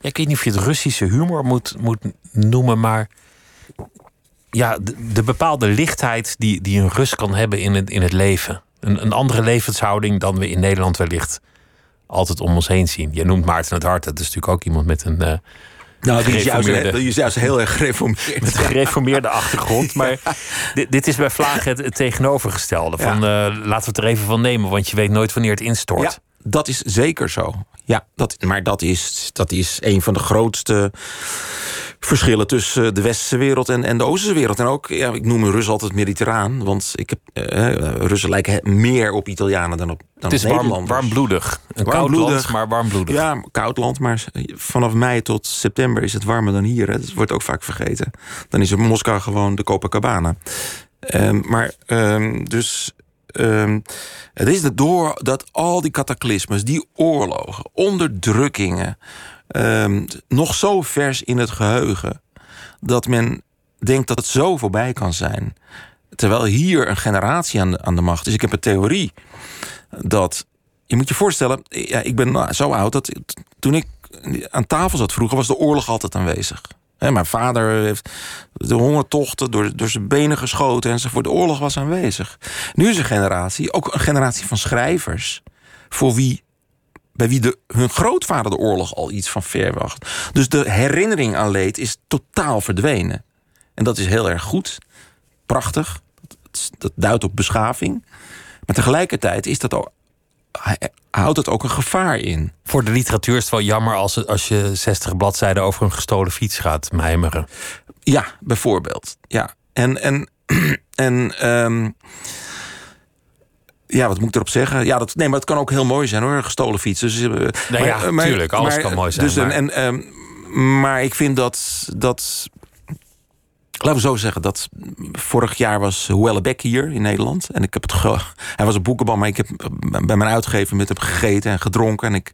Ja, ik weet niet of je het Russische humor moet, moet noemen, maar. Ja, de, de bepaalde lichtheid die, die een Rus kan hebben in het, in het leven. Een, een andere levenshouding dan we in Nederland wellicht altijd om ons heen zien. Je noemt Maarten het Hart. Dat is natuurlijk ook iemand met een, eh, Nou, die is, juist, gereformeerde- die is juist heel erg gereformeerd. met een gereformeerde achtergrond. Maar dit, dit is bij Vlagen het, het tegenovergestelde. Van, eh, laten we het er even van nemen, want je weet nooit wanneer het instort. Ja, dat is zeker zo. Ja, dat, maar dat is, dat is een van de grootste verschillen tussen de westerse wereld en, en de oosterse wereld. En ook, ja, ik noem Russen altijd mediterraan. Want ik heb, eh, Russen lijken meer op Italianen dan op, dan Het is warm, warmbloedig. Een koud Warmbloedig. land, maar warmbloedig. Ja, koud land, maar vanaf mei tot september is het warmer dan hier. Hè. Dat wordt ook vaak vergeten. Dan is het Moskou gewoon de Copacabana. Ehm, maar ehm, dus. Ehm, het is door dat al die cataclysmes, die oorlogen, onderdrukkingen. ehm, nog zo vers in het geheugen. dat men denkt dat het zo voorbij kan zijn. Terwijl hier een generatie aan de, aan de macht is. Ik heb een theorie dat. Je moet je voorstellen, ja, ik ben nou zo oud dat toen ik aan tafel zat vroeger, was de oorlog altijd aanwezig. Mijn vader heeft de hongertochten door, door zijn benen geschoten enzovoort. De oorlog was aanwezig. Nu is een generatie, ook een generatie van schrijvers, voor wie, bij wie de, hun grootvader de oorlog al iets van ver wacht. Dus de herinnering aan leed is totaal verdwenen. En dat is heel erg goed, prachtig. Dat, dat duidt op beschaving. Maar tegelijkertijd is dat ook, houdt het ook een gevaar in. Voor de literatuur is het wel jammer als, als je 60 bladzijden over een gestolen fiets gaat mijmeren. Ja, bijvoorbeeld. Ja. En, en, en ehm, ja, wat moet ik erop zeggen? Ja, dat, nee, maar het kan ook heel mooi zijn hoor, een gestolen fiets. Dus, eh, Nee, ja, tuurlijk, alles kan mooi zijn, Dus, maar- En, ehm, maar ik vind dat, dat. Laten we zo zeggen dat vorig jaar was Huelle Beck hier in Nederland. En ik heb het ge- Hij was een boekenbal, maar ik heb bij mijn uitgever met hem gegeten en gedronken. En ik,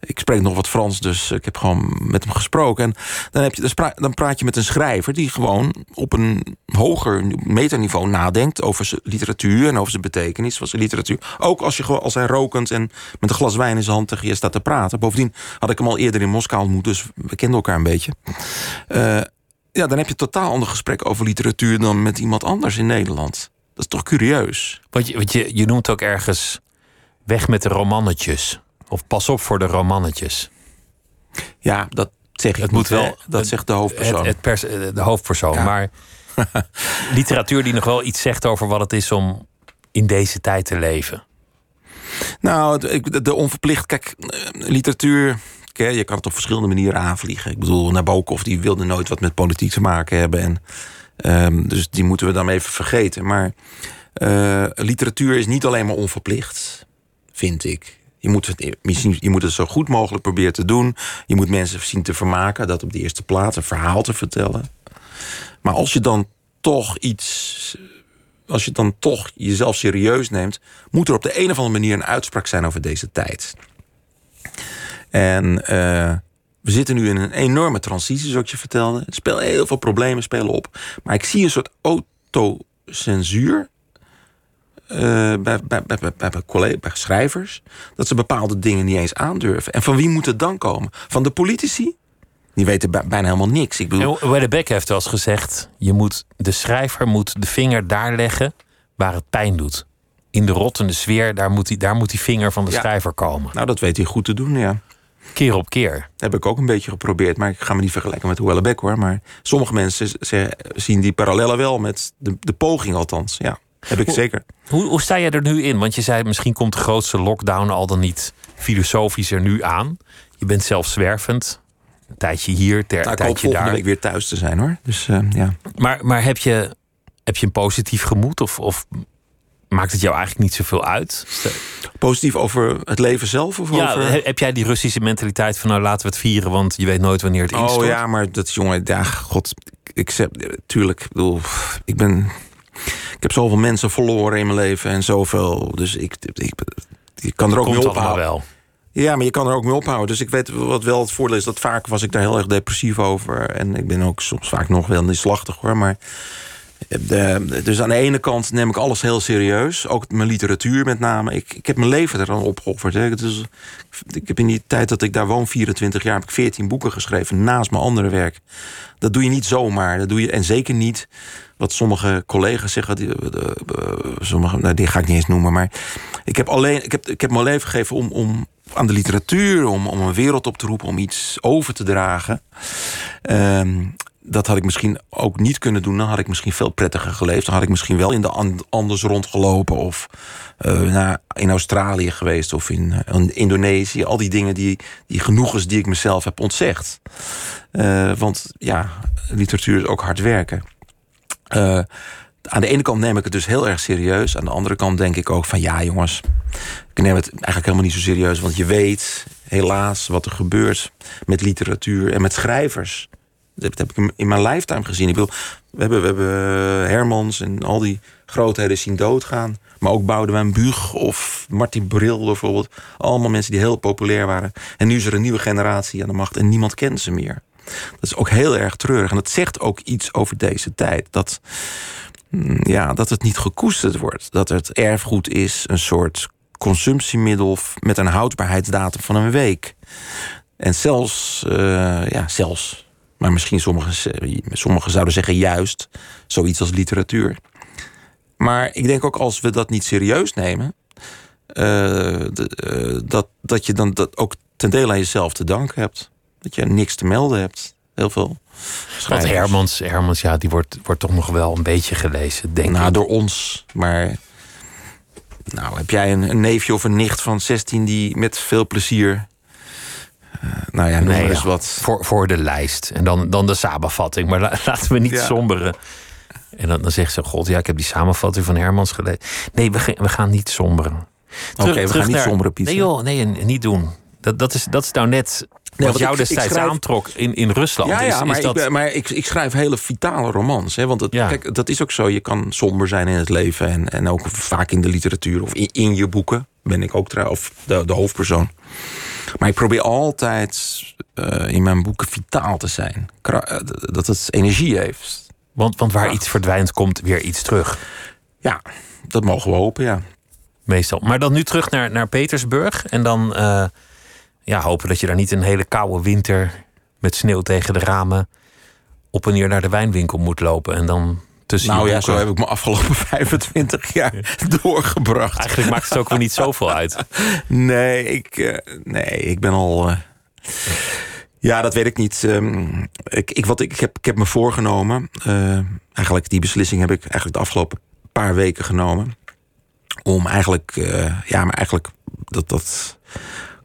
ik spreek nog wat Frans, dus ik heb gewoon met hem gesproken. En dan, heb je, dan, praat je met een schrijver die gewoon op een hoger metaniveau nadenkt over literatuur en over zijn betekenis van zijn literatuur. Ook als, je, als hij rokend en met een glas wijn in zijn hand tegen je staat te praten. Bovendien had ik hem al eerder in Moskou ontmoet, dus we kenden elkaar een beetje. Eh, ja, dan heb je totaal ander gesprek over literatuur dan met iemand anders in Nederland. Dat is toch curieus? Want je, want je, je noemt ook ergens weg met de romannetjes. Of pas op voor de romannetjes. Ja, dat zeg ik Het moet wel-. Dat het- zegt de hoofdpersoon. Het, het pers, eh, de hoofdpersoon. Ja. Maar literatuur die nog wel iets zegt over wat het is om in deze tijd te leven. Nou, de, onverplicht... Kijk, eh, Je kan het op verschillende manieren aanvliegen. Ik bedoel, Nabokov die wilde nooit wat met politiek te maken hebben. En, ehm, dus die moeten we dan even vergeten. Maar eh, literatuur is niet alleen maar onverplicht, vind ik. Je moet, het, je moet het zo goed mogelijk proberen te doen. Je moet mensen zien te vermaken. Dat op de eerste plaats, een verhaal te vertellen. Maar als je dan toch iets als je dan toch jezelf serieus neemt, moet er op de een of andere manier een uitspraak zijn over deze tijd. En eh, we zitten nu in een enorme transitie, zoals je vertelde. Er spelen heel veel problemen spelen op. Maar ik zie een soort autocensuur eh, bij, bij, bij, bij, bij, bij schrijvers. Dat ze bepaalde dingen niet eens aandurven. En van wie moet het dan komen? Van de politici? Die weten bij- bijna helemaal niks. Ik bedoel, Weddebeck heeft wel eens gezegd: je moet, de schrijver moet de vinger daar leggen waar het pijn doet. In de rottende sfeer, daar moet die, daar moet die vinger van de Ja. schrijver komen. nou, dat weet hij goed te doen, ja. Keer op keer. Heb ik ook een beetje geprobeerd. Maar ik ga me niet vergelijken met Huellebeck hoor. Maar sommige mensen ze- zien die parallellen wel met de, de poging althans. Ja, heb ik zeker. Hoe, hoe sta je er nu in? Want je zei misschien komt de grootste lockdown al dan niet filosofisch er nu aan. Je bent zelf zwervend. Een tijdje hier, ter, Nou, een tijdje daar. week weer thuis te zijn hoor. Dus eh, ja. Maar, maar heb, je, heb je een positief gemoed? Of, of maakt het jou eigenlijk niet zoveel uit? Positief over het leven zelf? Of Ja, over... he- heb jij die Russische mentaliteit van nou laten we het vieren, want je weet nooit wanneer het instort? Oh ja, maar dat jongen, ja, god, ik zeg, tuurlijk, ik bedoel, ik ben, ik heb zoveel mensen verloren in mijn leven en zoveel, dus ik, ik, ik kan er ook mee ophouden. wel. Ja, maar je kan er ook mee ophouden. Dus ik weet wat wel het voordeel is. Dat vaak was ik daar heel erg depressief over. En ik ben ook soms vaak nog wel neerslachtig hoor. Maar dus aan de ene kant neem ik alles heel serieus. Ook mijn literatuur met name. Ik, ik heb mijn leven er dan opgeofferd. Ik heb in die tijd dat ik daar woon, 24 jaar, heb ik 14 boeken geschreven naast mijn andere werk. Dat doe je niet zomaar. Dat doe je, en zeker niet wat sommige collega's zeggen. Die, de, de- sommige, nou, die ga ik niet eens noemen. Maar ik heb, alleen, ik heb, ik heb mijn leven gegeven om, om aan de literatuur, om, om een wereld op te roepen, om iets over te dragen. Ehm, dat had ik misschien ook niet kunnen doen. Dan had ik misschien veel prettiger geleefd. Dan had ik misschien wel in de Anders rondgelopen. Of uh, naar, in Australië geweest. Of in, in, Indonesië. Al die dingen, die, die genoegens die ik mezelf heb ontzegd. Uh, want ja, literatuur is ook hard werken. Aan de ene kant neem ik het dus heel erg serieus. Aan de andere kant denk ik ook van ja, jongens. Ik neem het eigenlijk helemaal niet zo serieus. Want je weet helaas wat er gebeurt met literatuur en met schrijvers. Dat heb ik in mijn lifetime gezien. Ik we, hebben, we hebben Hermans en al die grootheden zien doodgaan. Maar ook Boudewijn Buug of Martin Bril bijvoorbeeld. Allemaal mensen die heel populair waren. En nu is er een nieuwe generatie aan de macht en niemand kent ze meer. Dat is ook heel erg treurig. En dat zegt ook iets over deze tijd. Dat Mm, ja, dat het niet gekoesterd wordt. Dat het erfgoed is een soort consumptiemiddel met een houdbaarheidsdatum van een week. En zelfs, uh, ja, zelfs, maar misschien sommigen, sommigen zouden zeggen juist, zoiets als literatuur. Maar ik denk ook als we dat niet serieus nemen, uh, de, uh, dat, dat je dan dat ook ten dele aan jezelf te danken hebt. Dat je niks te melden hebt. Heel veel. Want Hermans, Hermans ja, die wordt, wordt toch nog wel een beetje gelezen, denk nou, ik. door ons. Maar nou, heb jij een, een, neefje of een nicht van 16 die met veel plezier. Uh, nou ja, noem nee, eens wat. Voor, voor de lijst. En dan, dan de samenvatting. Maar laten we niet ja. somberen. En dan, dan zegt ze: God, ja, ik heb die samenvatting van Hermans gelezen. Nee, we, we gaan niet somberen. Oké, okay, we gaan niet naar, somberen, Pieter. Nee, joh, nee, niet doen. Dat, dat, is, dat is nou net Nee, wat jou ik, destijds ik schrijf... aantrok in, in Rusland. Ja, ja is, maar, dat... ik, maar ik, ik schrijf hele vitale romans. Hè, want het, ja. kijk, dat is ook zo. Je kan somber zijn in het leven. En, en ook vaak in de literatuur of in, in je boeken. Ben ik ook of de, de hoofdpersoon. Maar ik probeer altijd uh, in mijn boeken vitaal te zijn. Kra dat het energie heeft. Want, want waar ja. iets verdwijnt, komt weer iets terug. Ja, dat mogen we hopen, ja. Meestal. Maar dan nu terug naar, naar Petersburg. En dan... Uh ja, hopen dat je daar niet een hele koude winter met sneeuw tegen de ramen op en neer naar de wijnwinkel moet lopen. En dan Nou ja, zo heb ik me afgelopen 25 jaar doorgebracht. Eigenlijk maakt het ook weer niet zoveel uit. Nee, ik, uh, nee, ik ben al. Uh, ja, dat weet ik niet. Um, ik, ik, wat ik, ik, heb, ik heb me voorgenomen. Uh, eigenlijk, die beslissing heb ik eigenlijk de afgelopen paar weken genomen. Om eigenlijk, ja, maar eigenlijk dat. dat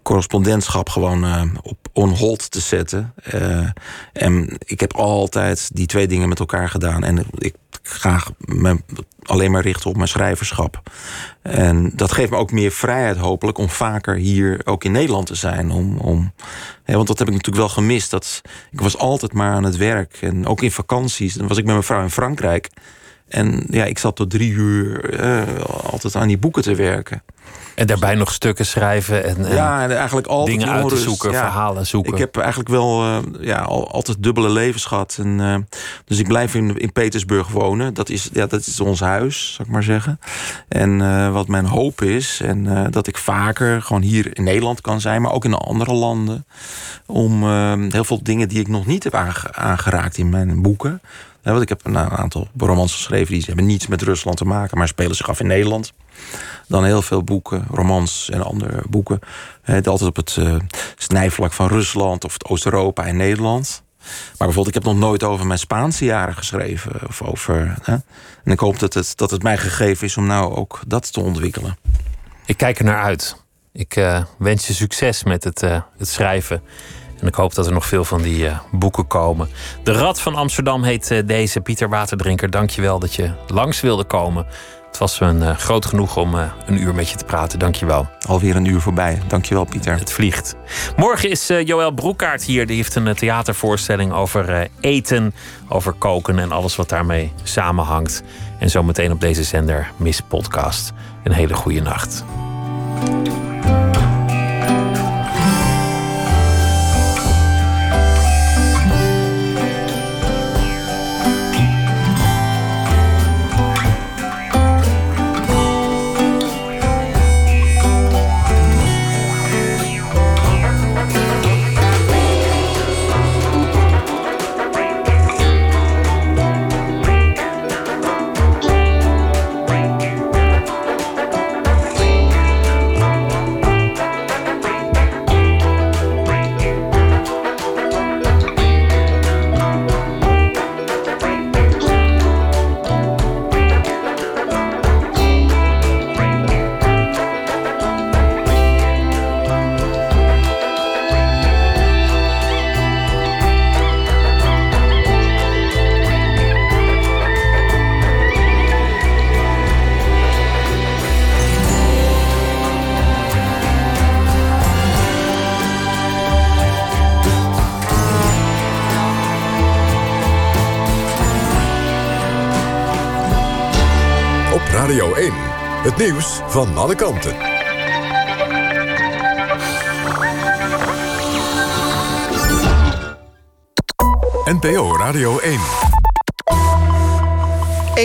correspondentschap gewoon uh, op on hold te zetten. Uh, en ik heb altijd die twee dingen met elkaar gedaan. En ik ga me alleen maar richten op mijn schrijverschap. En dat geeft me ook meer vrijheid, hopelijk, om vaker hier ook in Nederland te zijn. Om, om, hè, want dat heb ik natuurlijk wel gemist. Dat, ik was altijd maar aan het werk. En ook in vakanties. Dan was ik met mijn vrouw in Frankrijk. En ja, ik zat tot drie uur uh, altijd aan die boeken te werken. En daarbij nog stukken schrijven en, en ja, en eigenlijk altijd dingen uit te zoeken, ja, verhalen zoeken. Ik heb eigenlijk wel uh, ja, altijd dubbele levens gehad. En, uh, dus ik blijf in, in Petersburg wonen. Dat is, ja, dat is ons huis, zou ik maar zeggen. En uh, wat mijn hoop is, en dat ik vaker gewoon hier in Nederland kan zijn, maar ook in andere landen. Om heel veel dingen die ik nog niet heb aangeraakt in mijn boeken. Want ik heb een aantal romans geschreven die hebben niets met Rusland te maken, maar spelen zich af in Nederland dan heel veel boeken, romans en andere boeken. Altijd op het uh, snijvlak van Rusland of Oost-Europa en Nederland. Maar bijvoorbeeld, ik heb nog nooit over mijn Spaanse jaren geschreven. Of over, hè? En ik hoop dat het, dat het mij gegeven is om nou ook dat te ontwikkelen. Ik kijk er naar uit. Ik uh, wens je succes met het, uh, het schrijven. En ik hoop dat er nog veel van die uh, boeken komen. De Rad van Amsterdam heet deze. Pieter Waterdrinker, dank je wel dat je langs wilde komen. Het was een uh, groot genoeg om een uur met je te praten. Dankjewel. Alweer een uur voorbij. Dankjewel, Pieter. Het vliegt. Morgen is Joël Broekaart hier. Die heeft een theatervoorstelling over eten, over koken en alles wat daarmee samenhangt. En zometeen op deze zender Miss Podcast. Een hele goede nacht. Van alle kanten. NPO Radio 1.